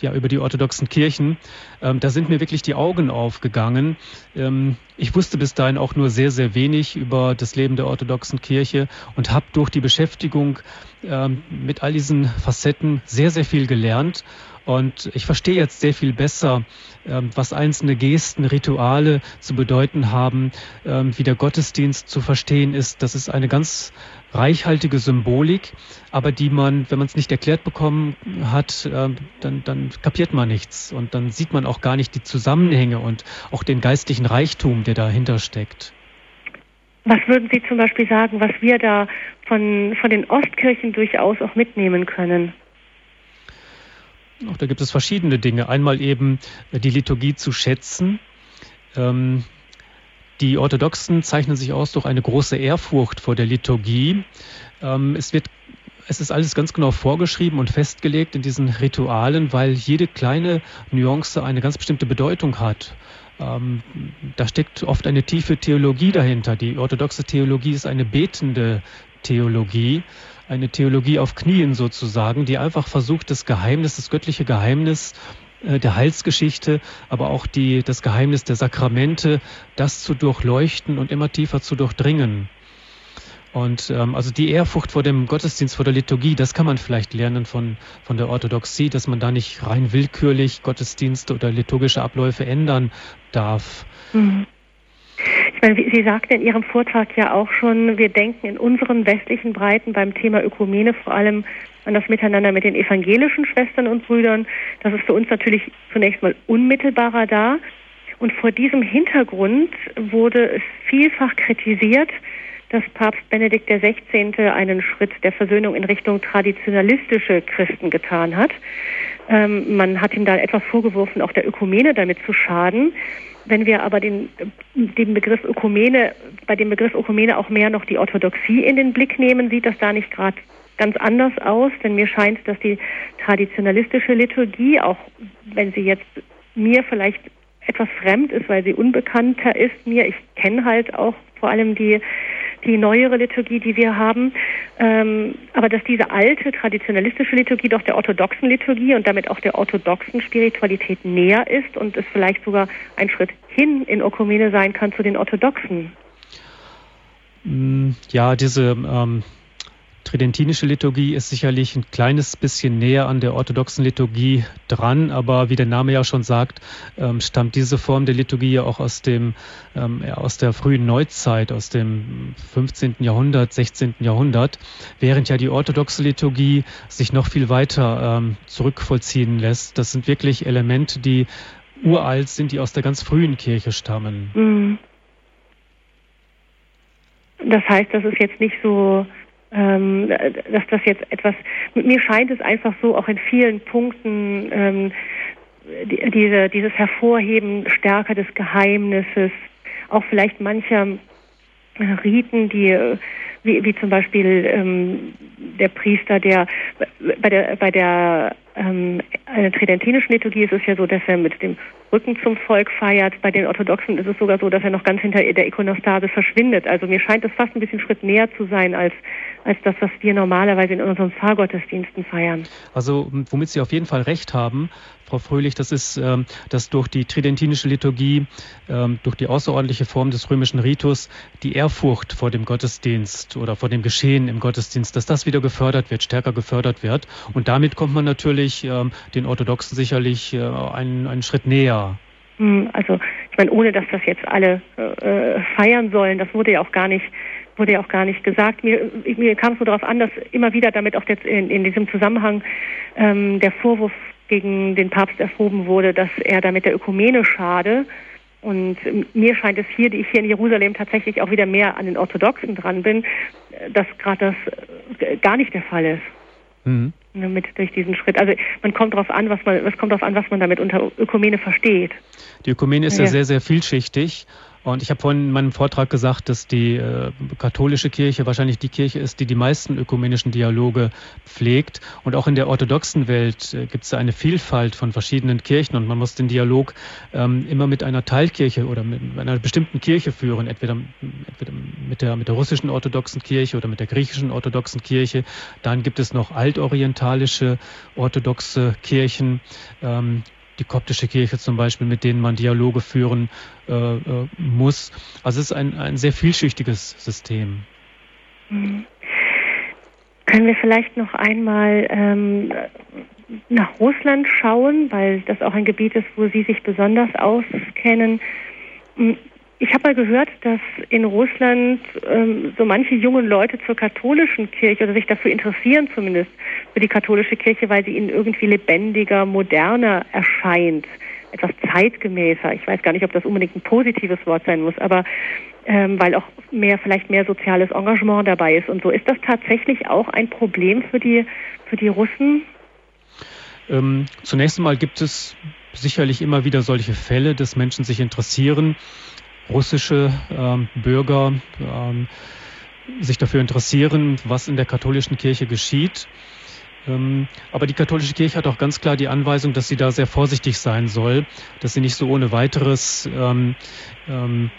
ja, über die orthodoxen Kirchen. Ähm, da sind mir wirklich die Augen aufgegangen. Ähm, ich wusste bis dahin auch nur sehr, sehr wenig über das Leben der orthodoxen Kirche und habe durch die Beschäftigung ähm, mit all diesen Facetten sehr, sehr viel gelernt und ich verstehe jetzt sehr viel besser, ähm, was einzelne Gesten, Rituale zu bedeuten haben, ähm, wie der Gottesdienst zu verstehen ist. Das ist eine ganz reichhaltige Symbolik, aber die man, wenn man es nicht erklärt bekommen hat, dann, dann kapiert man nichts und dann sieht man auch gar nicht die Zusammenhänge und auch den geistlichen Reichtum, der dahinter steckt. Was würden Sie zum Beispiel sagen, was wir da von, von den Ostkirchen durchaus auch mitnehmen können? Auch da gibt es verschiedene Dinge. Einmal eben die Liturgie zu schätzen. Ähm, die Orthodoxen zeichnen sich aus durch eine große Ehrfurcht vor der Liturgie. Ähm, es wird es ist alles ganz genau vorgeschrieben und festgelegt in diesen Ritualen, weil jede kleine Nuance eine ganz bestimmte Bedeutung hat. Ähm, da steckt oft eine tiefe Theologie dahinter. Die orthodoxe Theologie ist eine betende Theologie, eine Theologie auf Knien sozusagen, die einfach versucht, das Geheimnis, das göttliche Geheimnis äh, der Heilsgeschichte, aber auch die, das Geheimnis der Sakramente, das zu durchleuchten und immer tiefer zu durchdringen. Und ähm, also die Ehrfurcht vor dem Gottesdienst, vor der Liturgie, das kann man vielleicht lernen von, von der Orthodoxie, dass man da nicht rein willkürlich Gottesdienste oder liturgische Abläufe ändern darf. Mhm. Meine, Sie sagten in Ihrem Vortrag ja auch schon, wir denken in unseren westlichen Breiten beim Thema Ökumene vor allem an das Miteinander mit den evangelischen Schwestern und Brüdern. Das ist für uns natürlich zunächst mal unmittelbarer da. Und vor diesem Hintergrund wurde es vielfach kritisiert, dass Papst Benedikt XVI. einen Schritt der Versöhnung in Richtung traditionalistische Christen getan hat. Ähm, man hat ihm da etwas vorgeworfen, auch der Ökumene damit zu schaden. Wenn wir aber den, den Begriff Ökumene, bei dem Begriff Ökumene auch mehr noch die Orthodoxie in den Blick nehmen, sieht das da nicht gerade ganz anders aus, denn mir scheint, dass die traditionalistische Liturgie, auch wenn sie jetzt mir vielleicht etwas fremd ist, weil sie unbekannter ist mir, ich kenne halt auch vor allem die die neuere Liturgie, die wir haben. Ähm, aber dass diese alte traditionalistische Liturgie doch der orthodoxen Liturgie und damit auch der orthodoxen Spiritualität näher ist und es vielleicht sogar ein Schritt hin in Ökumene sein kann zu den orthodoxen. Mm, ja, diese ähm tridentinische Liturgie ist sicherlich ein kleines bisschen näher an der orthodoxen Liturgie dran, aber wie der Name ja schon sagt, ähm, stammt diese Form der Liturgie ja auch aus dem ähm, aus der frühen Neuzeit, aus dem 15. Jahrhundert, 16. Jahrhundert, während ja die orthodoxe Liturgie sich noch viel weiter ähm, zurückvollziehen lässt. Das sind wirklich Elemente, die uralt sind, die aus der ganz frühen Kirche stammen. Mhm. Das heißt, das ist jetzt nicht so ähm, dass das jetzt etwas, mir scheint es einfach so auch in vielen Punkten ähm, die, diese, dieses Hervorheben stärker des Geheimnisses, auch vielleicht mancher Riten, die wie, wie zum Beispiel ähm, der Priester, der bei der bei der ähm, tridentinischen Liturgie ist es ja so, dass er mit dem Rücken zum Volk feiert. Bei den Orthodoxen ist es sogar so, dass er noch ganz hinter der Ikonostase verschwindet. Also mir scheint es fast ein bisschen Schritt näher zu sein als als das, was wir normalerweise in unseren Pfarrgottesdiensten feiern. Also womit Sie auf jeden Fall recht haben, Frau Fröhlich, das ist, ähm, dass durch die tridentinische Liturgie, ähm, durch die außerordentliche Form des römischen Ritus, die Ehrfurcht vor dem Gottesdienst oder vor dem Geschehen im Gottesdienst, dass das wieder gefördert wird, stärker gefördert wird. Und damit kommt man natürlich ähm, den Orthodoxen sicherlich äh, einen, einen Schritt näher. Hm, also ich meine, ohne dass das jetzt alle äh, feiern sollen, das wurde ja auch gar nicht wurde ja auch gar nicht gesagt. Mir, mir kam es nur darauf an, dass immer wieder damit auch in, in diesem Zusammenhang ähm, der Vorwurf gegen den Papst erhoben wurde, dass er damit der Ökumene schade. Und mir scheint es hier, die ich hier in Jerusalem tatsächlich auch wieder mehr an den Orthodoxen dran bin, dass gerade das äh, gar nicht der Fall ist. Mhm. Mit durch diesen Schritt. Also man kommt darauf an, was man, was kommt darauf an, was man damit unter Ökumene versteht. Die Ökumene ist ja, ja sehr, sehr vielschichtig und ich habe vorhin in meinem Vortrag gesagt, dass die äh, katholische Kirche wahrscheinlich die Kirche ist, die die meisten ökumenischen Dialoge pflegt. Und auch in der orthodoxen Welt äh, gibt es eine Vielfalt von verschiedenen Kirchen und man muss den Dialog ähm, immer mit einer Teilkirche oder mit einer bestimmten Kirche führen, entweder, entweder mit, der, mit der russischen orthodoxen Kirche oder mit der griechischen orthodoxen Kirche. Dann gibt es noch altorientalische orthodoxe Kirchen. Ähm, die koptische Kirche zum Beispiel, mit denen man Dialoge führen äh, äh, muss. Also es ist ein, ein sehr vielschichtiges System. Mhm. Können wir vielleicht noch einmal ähm, nach Russland schauen, weil das auch ein Gebiet ist, wo Sie sich besonders auskennen. Ich habe mal gehört, dass in Russland ähm, so manche jungen Leute zur katholischen Kirche oder sich dafür interessieren zumindest für die katholische Kirche, weil sie ihnen irgendwie lebendiger, moderner erscheint, etwas zeitgemäßer. Ich weiß gar nicht, ob das unbedingt ein positives Wort sein muss, aber ähm, weil auch mehr, vielleicht mehr soziales Engagement dabei ist und so. Ist das tatsächlich auch ein Problem für die, für die Russen? Ähm, zunächst einmal gibt es sicherlich immer wieder solche Fälle, dass Menschen sich interessieren, russische ähm, Bürger ähm, sich dafür interessieren, was in der katholischen Kirche geschieht. Ähm, aber die katholische Kirche hat auch ganz klar die Anweisung, dass sie da sehr vorsichtig sein soll, dass sie nicht so ohne weiteres ähm, ähm,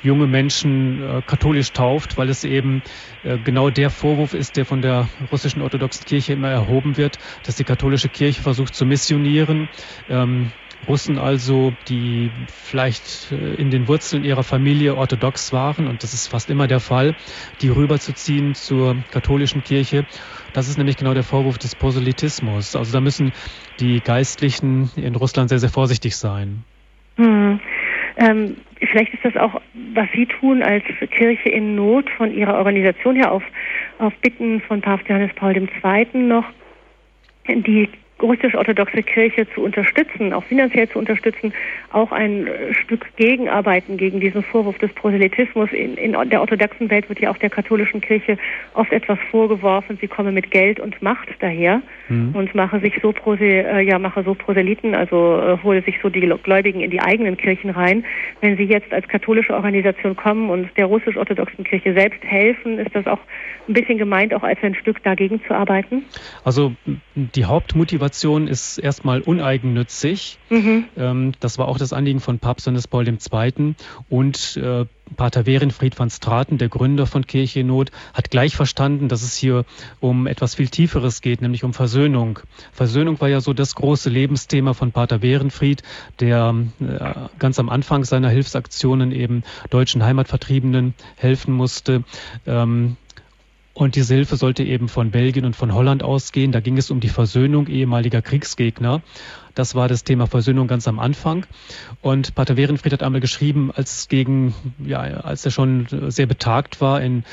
junge Menschen äh, katholisch tauft, weil es eben äh, genau der Vorwurf ist, der von der russischen orthodoxen Kirche immer erhoben wird, dass die katholische Kirche versucht zu missionieren. Ähm, Russen also, die vielleicht äh, in den Wurzeln ihrer Familie orthodox waren, und das ist fast immer der Fall, die rüberzuziehen zur katholischen Kirche. Das ist nämlich genau der Vorwurf des Proselytismus. Also da müssen die Geistlichen in Russland sehr, sehr vorsichtig sein. Hm. Ähm, vielleicht ist das auch, was Sie tun als Kirche in Not von Ihrer Organisation her auf, auf Bitten von Papst Johannes Paul II. noch, die russisch-orthodoxe Kirche zu unterstützen, auch finanziell zu unterstützen, auch ein äh, Stück gegenarbeiten gegen diesen Vorwurf des Proselytismus. In, in der orthodoxen Welt wird ja auch der katholischen Kirche oft etwas vorgeworfen, sie komme mit Geld und Macht daher mhm. und mache sich so Prose, äh, ja mache so Proselyten, also äh, hole sich so die Gläubigen in die eigenen Kirchen rein. Wenn sie jetzt als katholische Organisation kommen und der russisch-orthodoxen Kirche selbst helfen, ist das auch ein bisschen gemeint, auch als ein Stück dagegen zu arbeiten? Also die Hauptmotivation ist erstmal uneigennützig. Mhm. Ähm, das war auch das Anliegen von Papst Johannes Paul II. Und äh, Pater Werenfried van Straten, der Gründer von Kirche in Not, hat gleich verstanden, dass es hier um etwas viel Tieferes geht, nämlich um Versöhnung. Versöhnung war ja so das große Lebensthema von Pater Werenfried, der äh, ganz am Anfang seiner Hilfsaktionen eben deutschen Heimatvertriebenen helfen musste. Ähm, und diese Hilfe sollte eben von Belgien und von Holland ausgehen. Da ging es um die Versöhnung ehemaliger Kriegsgegner. Das war das Thema Versöhnung ganz am Anfang. Und Pater Werenfried hat einmal geschrieben, als gegen, ja, als er schon sehr betagt war in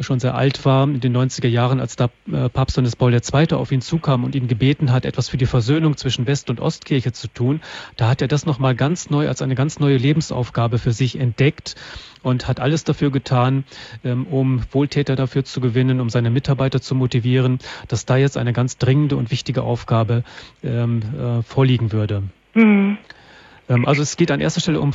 schon sehr alt war, in den 90er Jahren, als da äh, Papst Johannes Paul II. auf ihn zukam und ihn gebeten hat, etwas für die Versöhnung zwischen West- und Ostkirche zu tun, da hat er das nochmal ganz neu als eine ganz neue Lebensaufgabe für sich entdeckt und hat alles dafür getan, ähm, um Wohltäter dafür zu gewinnen, um seine Mitarbeiter zu motivieren, dass da jetzt eine ganz dringende und wichtige Aufgabe ähm, äh, vorliegen würde. Mhm. Ähm, also es geht an erster Stelle um,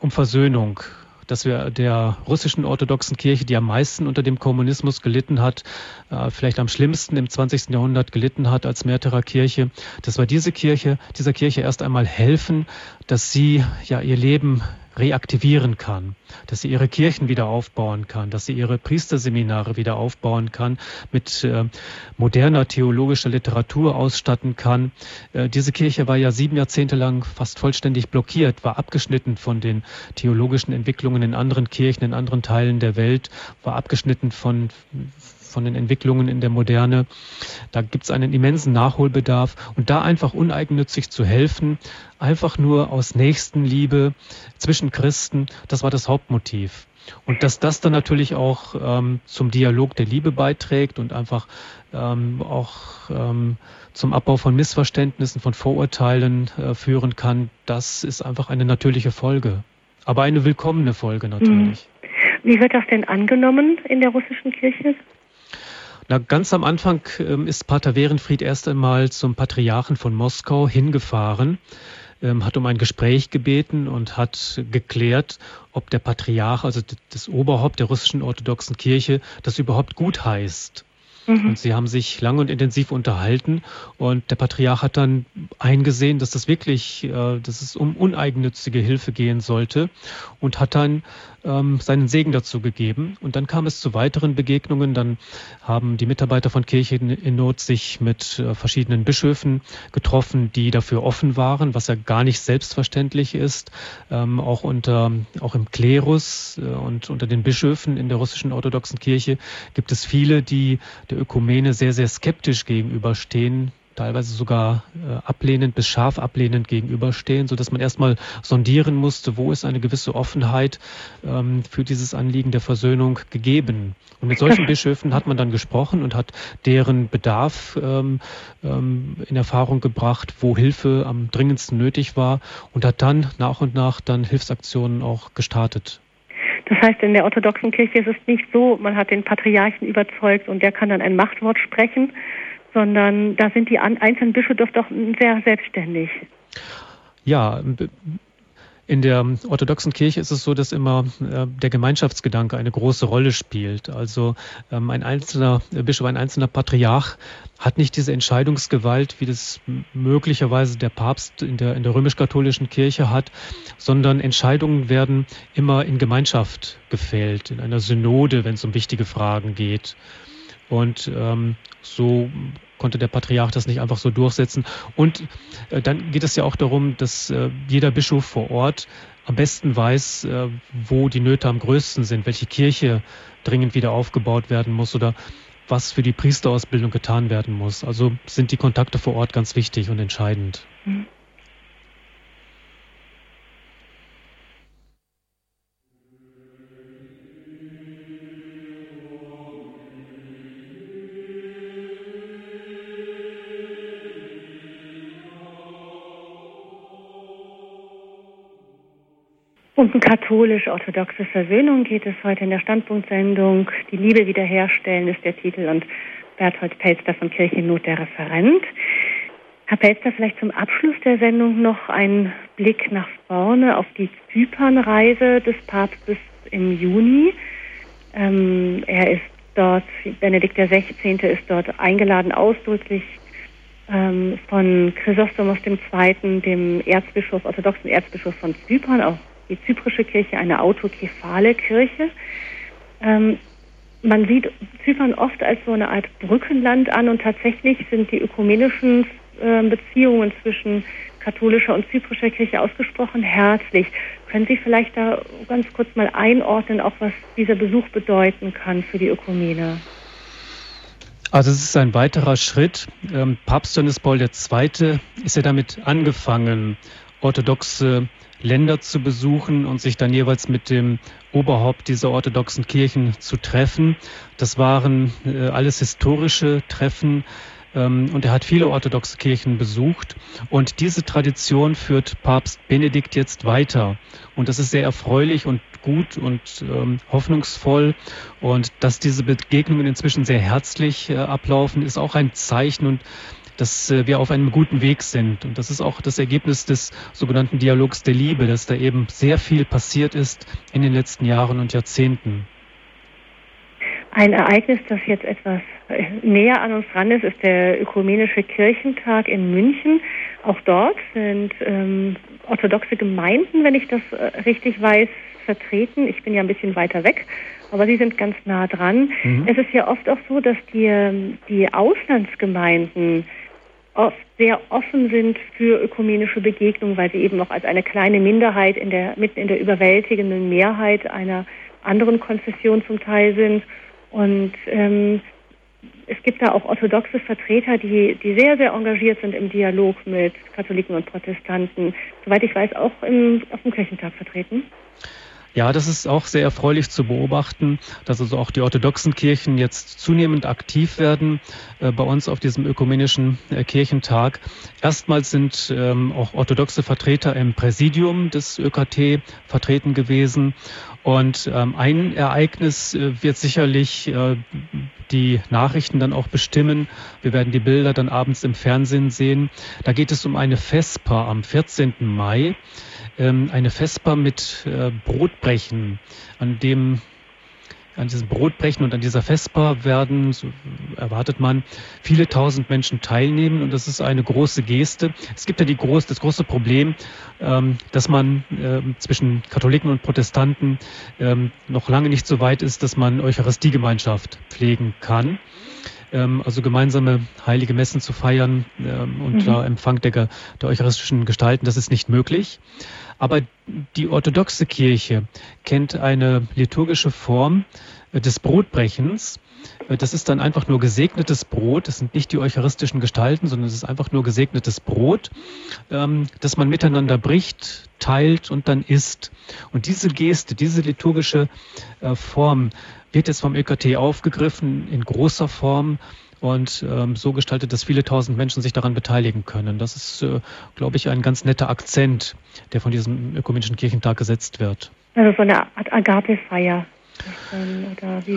um Versöhnung dass wir der russischen orthodoxen Kirche, die am meisten unter dem Kommunismus gelitten hat, äh, vielleicht am schlimmsten im 20. Jahrhundert gelitten hat als Märtyrerkirche, dass wir diese Kirche, dieser Kirche erst einmal helfen, dass sie ja ihr Leben reaktivieren kann, dass sie ihre Kirchen wieder aufbauen kann, dass sie ihre Priesterseminare wieder aufbauen kann, mit äh, moderner theologischer Literatur ausstatten kann. Äh, diese Kirche war ja sieben Jahrzehnte lang fast vollständig blockiert, war abgeschnitten von den theologischen Entwicklungen in anderen Kirchen, in anderen Teilen der Welt, war abgeschnitten von von den Entwicklungen in der Moderne. Da gibt es einen immensen Nachholbedarf und da einfach uneigennützig zu helfen, einfach nur aus Nächstenliebe zwischen Christen, das war das Hauptmotiv. Und dass das dann natürlich auch ähm, zum Dialog der Liebe beiträgt und einfach ähm, auch ähm, zum Abbau von Missverständnissen, von Vorurteilen äh, führen kann, das ist einfach eine natürliche Folge. Aber eine willkommene Folge natürlich. Wie wird das denn angenommen in der russischen Kirche? Na, ganz am Anfang ähm, ist Pater Werenfried erst einmal zum Patriarchen von Moskau hingefahren, ähm, hat um ein Gespräch gebeten und hat geklärt, ob der Patriarch, also das Oberhaupt der russischen orthodoxen Kirche, das überhaupt gut heißt. Mhm. Und sie haben sich lang und intensiv unterhalten und der Patriarch hat dann eingesehen, dass das wirklich, äh, dass es um uneigennützige Hilfe gehen sollte und hat dann ähm, seinen Segen dazu gegeben. Und dann kam es zu weiteren Begegnungen. Dann haben die Mitarbeiter von Kirche in Not sich mit äh, verschiedenen Bischöfen getroffen, die dafür offen waren, was ja gar nicht selbstverständlich ist. Ähm, auch unter, auch im Klerus äh, und unter den Bischöfen in der russischen orthodoxen Kirche gibt es viele, die der Ökumene sehr, sehr skeptisch gegenüberstehen teilweise sogar äh, ablehnend bis scharf ablehnend gegenüberstehen, so dass man erstmal sondieren musste, wo ist eine gewisse Offenheit ähm, für dieses Anliegen der Versöhnung gegeben. Und mit solchen (laughs) Bischöfen hat man dann gesprochen und hat deren Bedarf ähm, ähm, in Erfahrung gebracht, wo Hilfe am dringendsten nötig war und hat dann nach und nach dann Hilfsaktionen auch gestartet. Das heißt, in der orthodoxen Kirche ist es nicht so, man hat den Patriarchen überzeugt und der kann dann ein Machtwort sprechen, sondern da sind die einzelnen Bischöfe doch sehr selbstständig. Ja, in der orthodoxen Kirche ist es so, dass immer äh, der Gemeinschaftsgedanke eine große Rolle spielt. Also ähm, ein einzelner Bischof, ein einzelner Patriarch hat nicht diese Entscheidungsgewalt, wie das möglicherweise der Papst in der, in der römisch-katholischen Kirche hat, sondern Entscheidungen werden immer in Gemeinschaft gefällt, in einer Synode, wenn es um wichtige Fragen geht. Und ähm, so konnte der Patriarch das nicht einfach so durchsetzen. Und äh, dann geht es ja auch darum, dass äh, jeder Bischof vor Ort am besten weiß, äh, wo die Nöte am größten sind, welche Kirche dringend wieder aufgebaut werden muss oder was für die Priesterausbildung getan werden muss. Also sind die Kontakte vor Ort ganz wichtig und entscheidend. Mhm. Um katholisch-orthodoxe Versöhnung geht es heute in der Standpunktsendung. Die Liebe wiederherstellen ist der Titel und Berthold Pelster von Kirchennot der Referent. Herr Pelster, vielleicht zum Abschluss der Sendung noch ein Blick nach vorne auf die Zypernreise des Papstes im Juni. Ähm, er ist dort, Benedikt XVI. ist dort eingeladen, ausdrücklich ähm, von Chrysostomos II., dem Erzbischof, orthodoxen Erzbischof von Zypern, auch die zyprische Kirche eine autokephale Kirche. Ähm, man sieht Zypern oft als so eine Art Brückenland an und tatsächlich sind die ökumenischen äh, Beziehungen zwischen katholischer und zyprischer Kirche ausgesprochen herzlich. Können Sie vielleicht da ganz kurz mal einordnen, auch was dieser Besuch bedeuten kann für die Ökumene? Also es ist ein weiterer Schritt. Ähm, Papst Johannes Paul II. ist ja damit angefangen, orthodoxe Länder zu besuchen und sich dann jeweils mit dem Oberhaupt dieser orthodoxen Kirchen zu treffen. Das waren äh, alles historische Treffen ähm, und er hat viele orthodoxe Kirchen besucht. Und diese Tradition führt Papst Benedikt jetzt weiter. Und das ist sehr erfreulich und gut und ähm, hoffnungsvoll. Und dass diese Begegnungen inzwischen sehr herzlich äh, ablaufen, ist auch ein Zeichen und dass äh, wir auf einem guten Weg sind. Und das ist auch das Ergebnis des sogenannten Dialogs der Liebe, dass da eben sehr viel passiert ist in den letzten Jahren und Jahrzehnten. Ein Ereignis, das jetzt etwas äh, näher an uns dran ist, ist der Ökumenische Kirchentag in München. Auch dort sind ähm, orthodoxe Gemeinden, wenn ich das äh, richtig weiß, vertreten. Ich bin ja ein bisschen weiter weg, aber Sie sind ganz nah dran. Mhm. Es ist ja oft auch so, dass die, ähm, die Auslandsgemeinden oft sehr offen sind für ökumenische Begegnungen, weil sie eben noch als eine kleine Minderheit in der, mitten in der überwältigenden Mehrheit einer anderen Konfession zum Teil sind. Und ähm, es gibt da auch orthodoxe Vertreter, die, die sehr, sehr engagiert sind im Dialog mit Katholiken und Protestanten. Soweit ich weiß, auch im, auf dem Kirchentag vertreten. Ja, das ist auch sehr erfreulich zu beobachten, dass also auch die orthodoxen Kirchen jetzt zunehmend aktiv werden äh, bei uns auf diesem ökumenischen äh, Kirchentag. Erstmals sind ähm, auch orthodoxe Vertreter im Präsidium des ÖKT vertreten gewesen. Und ähm, ein Ereignis äh, wird sicherlich äh, die Nachrichten dann auch bestimmen. Wir werden die Bilder dann abends im Fernsehen sehen. Da geht es um eine Vesper am 14. Mai ähm, eine Vesper mit äh, Brotbrechen, an dem an diesem Brotbrechen und an dieser Vesper werden, so erwartet man, viele tausend Menschen teilnehmen und das ist eine große Geste. Es gibt ja die groß, das große Problem, ähm, dass man äh, zwischen Katholiken und Protestanten ähm, noch lange nicht so weit ist, dass man Eucharistiegemeinschaft pflegen kann ähm, also gemeinsame heilige Messen zu feiern ähm, und mhm. Empfang der, der eucharistischen Gestalten, das ist nicht möglich. Aber die orthodoxe Kirche kennt eine liturgische Form äh, des Brotbrechens. Äh, das ist dann einfach nur gesegnetes Brot. Das sind nicht die eucharistischen Gestalten, sondern es ist einfach nur gesegnetes Brot, ähm, das man miteinander bricht, teilt und dann isst. Und diese Geste, diese liturgische äh, Form wird jetzt vom ÖKT aufgegriffen in großer Form und ähm, so gestaltet, dass viele tausend Menschen sich daran beteiligen können. Das ist, äh, glaube ich, ein ganz netter Akzent, der von diesem ökumenischen Kirchentag gesetzt wird. Also so eine Art Agape-Feier.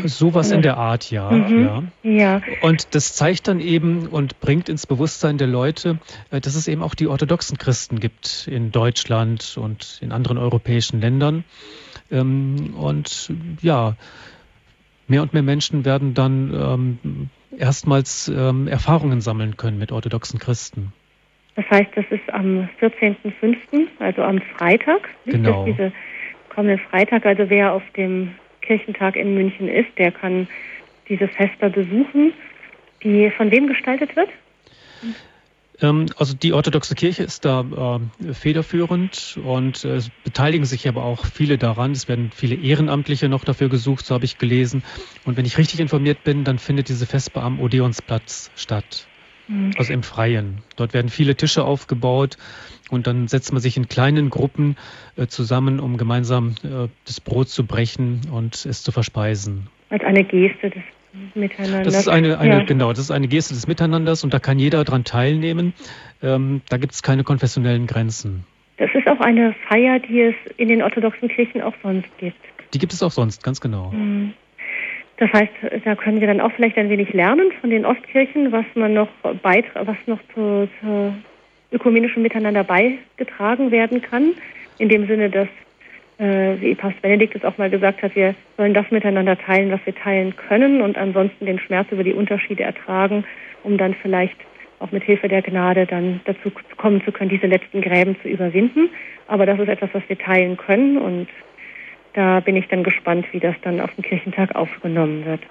Sowas in der Art, ja, mhm. ja. Ja. Und das zeigt dann eben und bringt ins Bewusstsein der Leute, äh, dass es eben auch die orthodoxen Christen gibt in Deutschland und in anderen europäischen Ländern. Ähm, und ja, mehr und mehr Menschen werden dann ähm, erstmals ähm, Erfahrungen sammeln können mit orthodoxen Christen. Das heißt, das ist am 14.05., also am Freitag. Genau. Das diese kommende Freitag. Also wer auf dem Kirchentag in München ist, der kann diese Feste besuchen, die von wem gestaltet wird? Ähm, also die orthodoxe Kirche ist da äh, federführend und äh, es beteiligen sich aber auch viele daran. Es werden viele Ehrenamtliche noch dafür gesucht, so habe ich gelesen. Und wenn ich richtig informiert bin, dann findet diese Vesper am Odeonsplatz statt. Mhm. Also im Freien. Dort werden viele Tische aufgebaut und dann setzt man sich in kleinen Gruppen äh, zusammen, um gemeinsam äh, das Brot zu brechen und es zu verspeisen. Als eine Geste des Miteinanders. Das ist eine, eine ja. genau, das ist eine Geste des Miteinanders und da kann jeder daran teilnehmen. Ähm, da gibt es keine konfessionellen Grenzen. Das ist auch eine Feier, die es in den orthodoxen Kirchen auch sonst gibt. Die gibt es auch sonst, ganz genau. Mhm. Das heißt, da können wir dann auch vielleicht ein wenig lernen von den Ostkirchen, was man noch was noch zu, zu ökumenischen Miteinander beigetragen werden kann. In dem Sinne, dass, äh, wie Papst Benedikt es auch mal gesagt hat, wir sollen das miteinander teilen, was wir teilen können und ansonsten den Schmerz über die Unterschiede ertragen, um dann vielleicht auch mit Hilfe der Gnade dann dazu kommen zu können, diese letzten Gräben zu überwinden. Aber das ist etwas, was wir teilen können und da bin ich dann gespannt, wie das dann auf dem Kirchentag aufgenommen wird.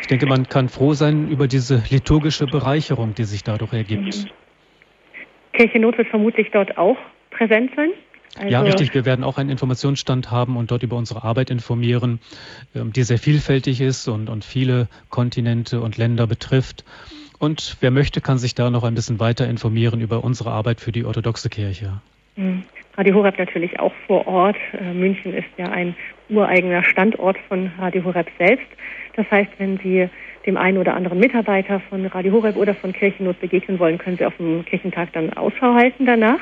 Ich denke, man kann froh sein über diese liturgische Bereicherung, die sich dadurch ergibt. Mhm. Kirche Not wird vermutlich dort auch präsent sein. Also ja, richtig. Wir werden auch einen Informationsstand haben und dort über unsere Arbeit informieren, ähm, die sehr vielfältig ist und, und viele Kontinente und Länder betrifft. Und wer möchte, kann sich da noch ein bisschen weiter informieren über unsere Arbeit für die orthodoxe Kirche. Mhm. Radio Horeb natürlich auch vor Ort. Äh, München ist ja ein ureigener Standort von Radio Horeb selbst. Das heißt, wenn Sie dem einen oder anderen Mitarbeiter von Radio Horeb oder von Kirchennot begegnen wollen, können Sie auf dem Kirchentag dann Ausschau halten danach.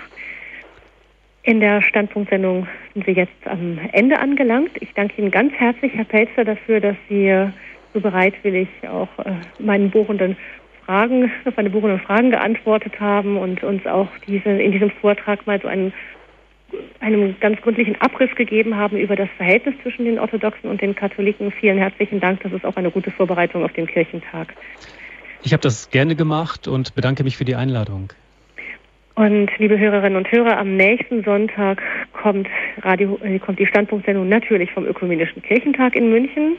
In der Standpunktsendung sind wir jetzt am Ende angelangt. Ich danke Ihnen ganz herzlich, Herr Pelzer, dafür, dass Sie so bereitwillig auch äh, meinen bohrenden Fragen, auf meine bohrenden Fragen geantwortet haben und uns auch diese, in diesem Vortrag mal so einen einen ganz gründlichen Abriss gegeben haben über das Verhältnis zwischen den Orthodoxen und den Katholiken. Vielen herzlichen Dank. Das ist auch eine gute Vorbereitung auf den Kirchentag. Ich habe das gerne gemacht und bedanke mich für die Einladung. Und liebe Hörerinnen und Hörer, am nächsten Sonntag kommt, Radio, äh, kommt die Standpunktsendung natürlich vom Ökumenischen Kirchentag in München.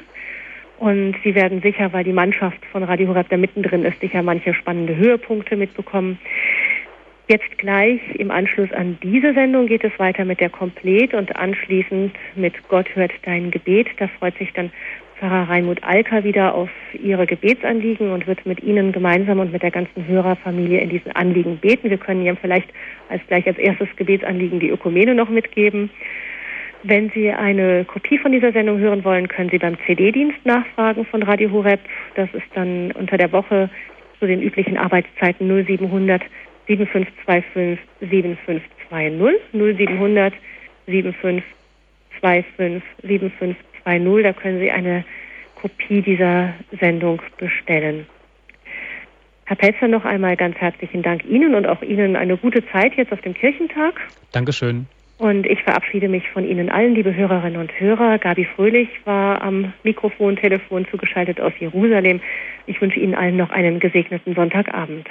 Und Sie werden sicher, weil die Mannschaft von Radio Horeb da mittendrin ist, sicher manche spannende Höhepunkte mitbekommen. Jetzt gleich im Anschluss an diese Sendung geht es weiter mit der Komplet und anschließend mit Gott hört dein Gebet. Da freut sich dann Pfarrer Reinmut Alka wieder auf ihre Gebetsanliegen und wird mit Ihnen gemeinsam und mit der ganzen Hörerfamilie in diesen Anliegen beten. Wir können Ihnen vielleicht als gleich als erstes Gebetsanliegen die Ökumene noch mitgeben. Wenn Sie eine Kopie von dieser Sendung hören wollen, können Sie beim CD-Dienst nachfragen von Radio Horeb. Das ist dann unter der Woche zu den üblichen Arbeitszeiten 0700 7525 7520 0700 7525 7520. Da können Sie eine Kopie dieser Sendung bestellen. Herr Pelzer, noch einmal ganz herzlichen Dank Ihnen und auch Ihnen eine gute Zeit jetzt auf dem Kirchentag. Dankeschön. Und ich verabschiede mich von Ihnen allen, liebe Hörerinnen und Hörer. Gabi Fröhlich war am Mikrofon, Telefon zugeschaltet aus Jerusalem. Ich wünsche Ihnen allen noch einen gesegneten Sonntagabend.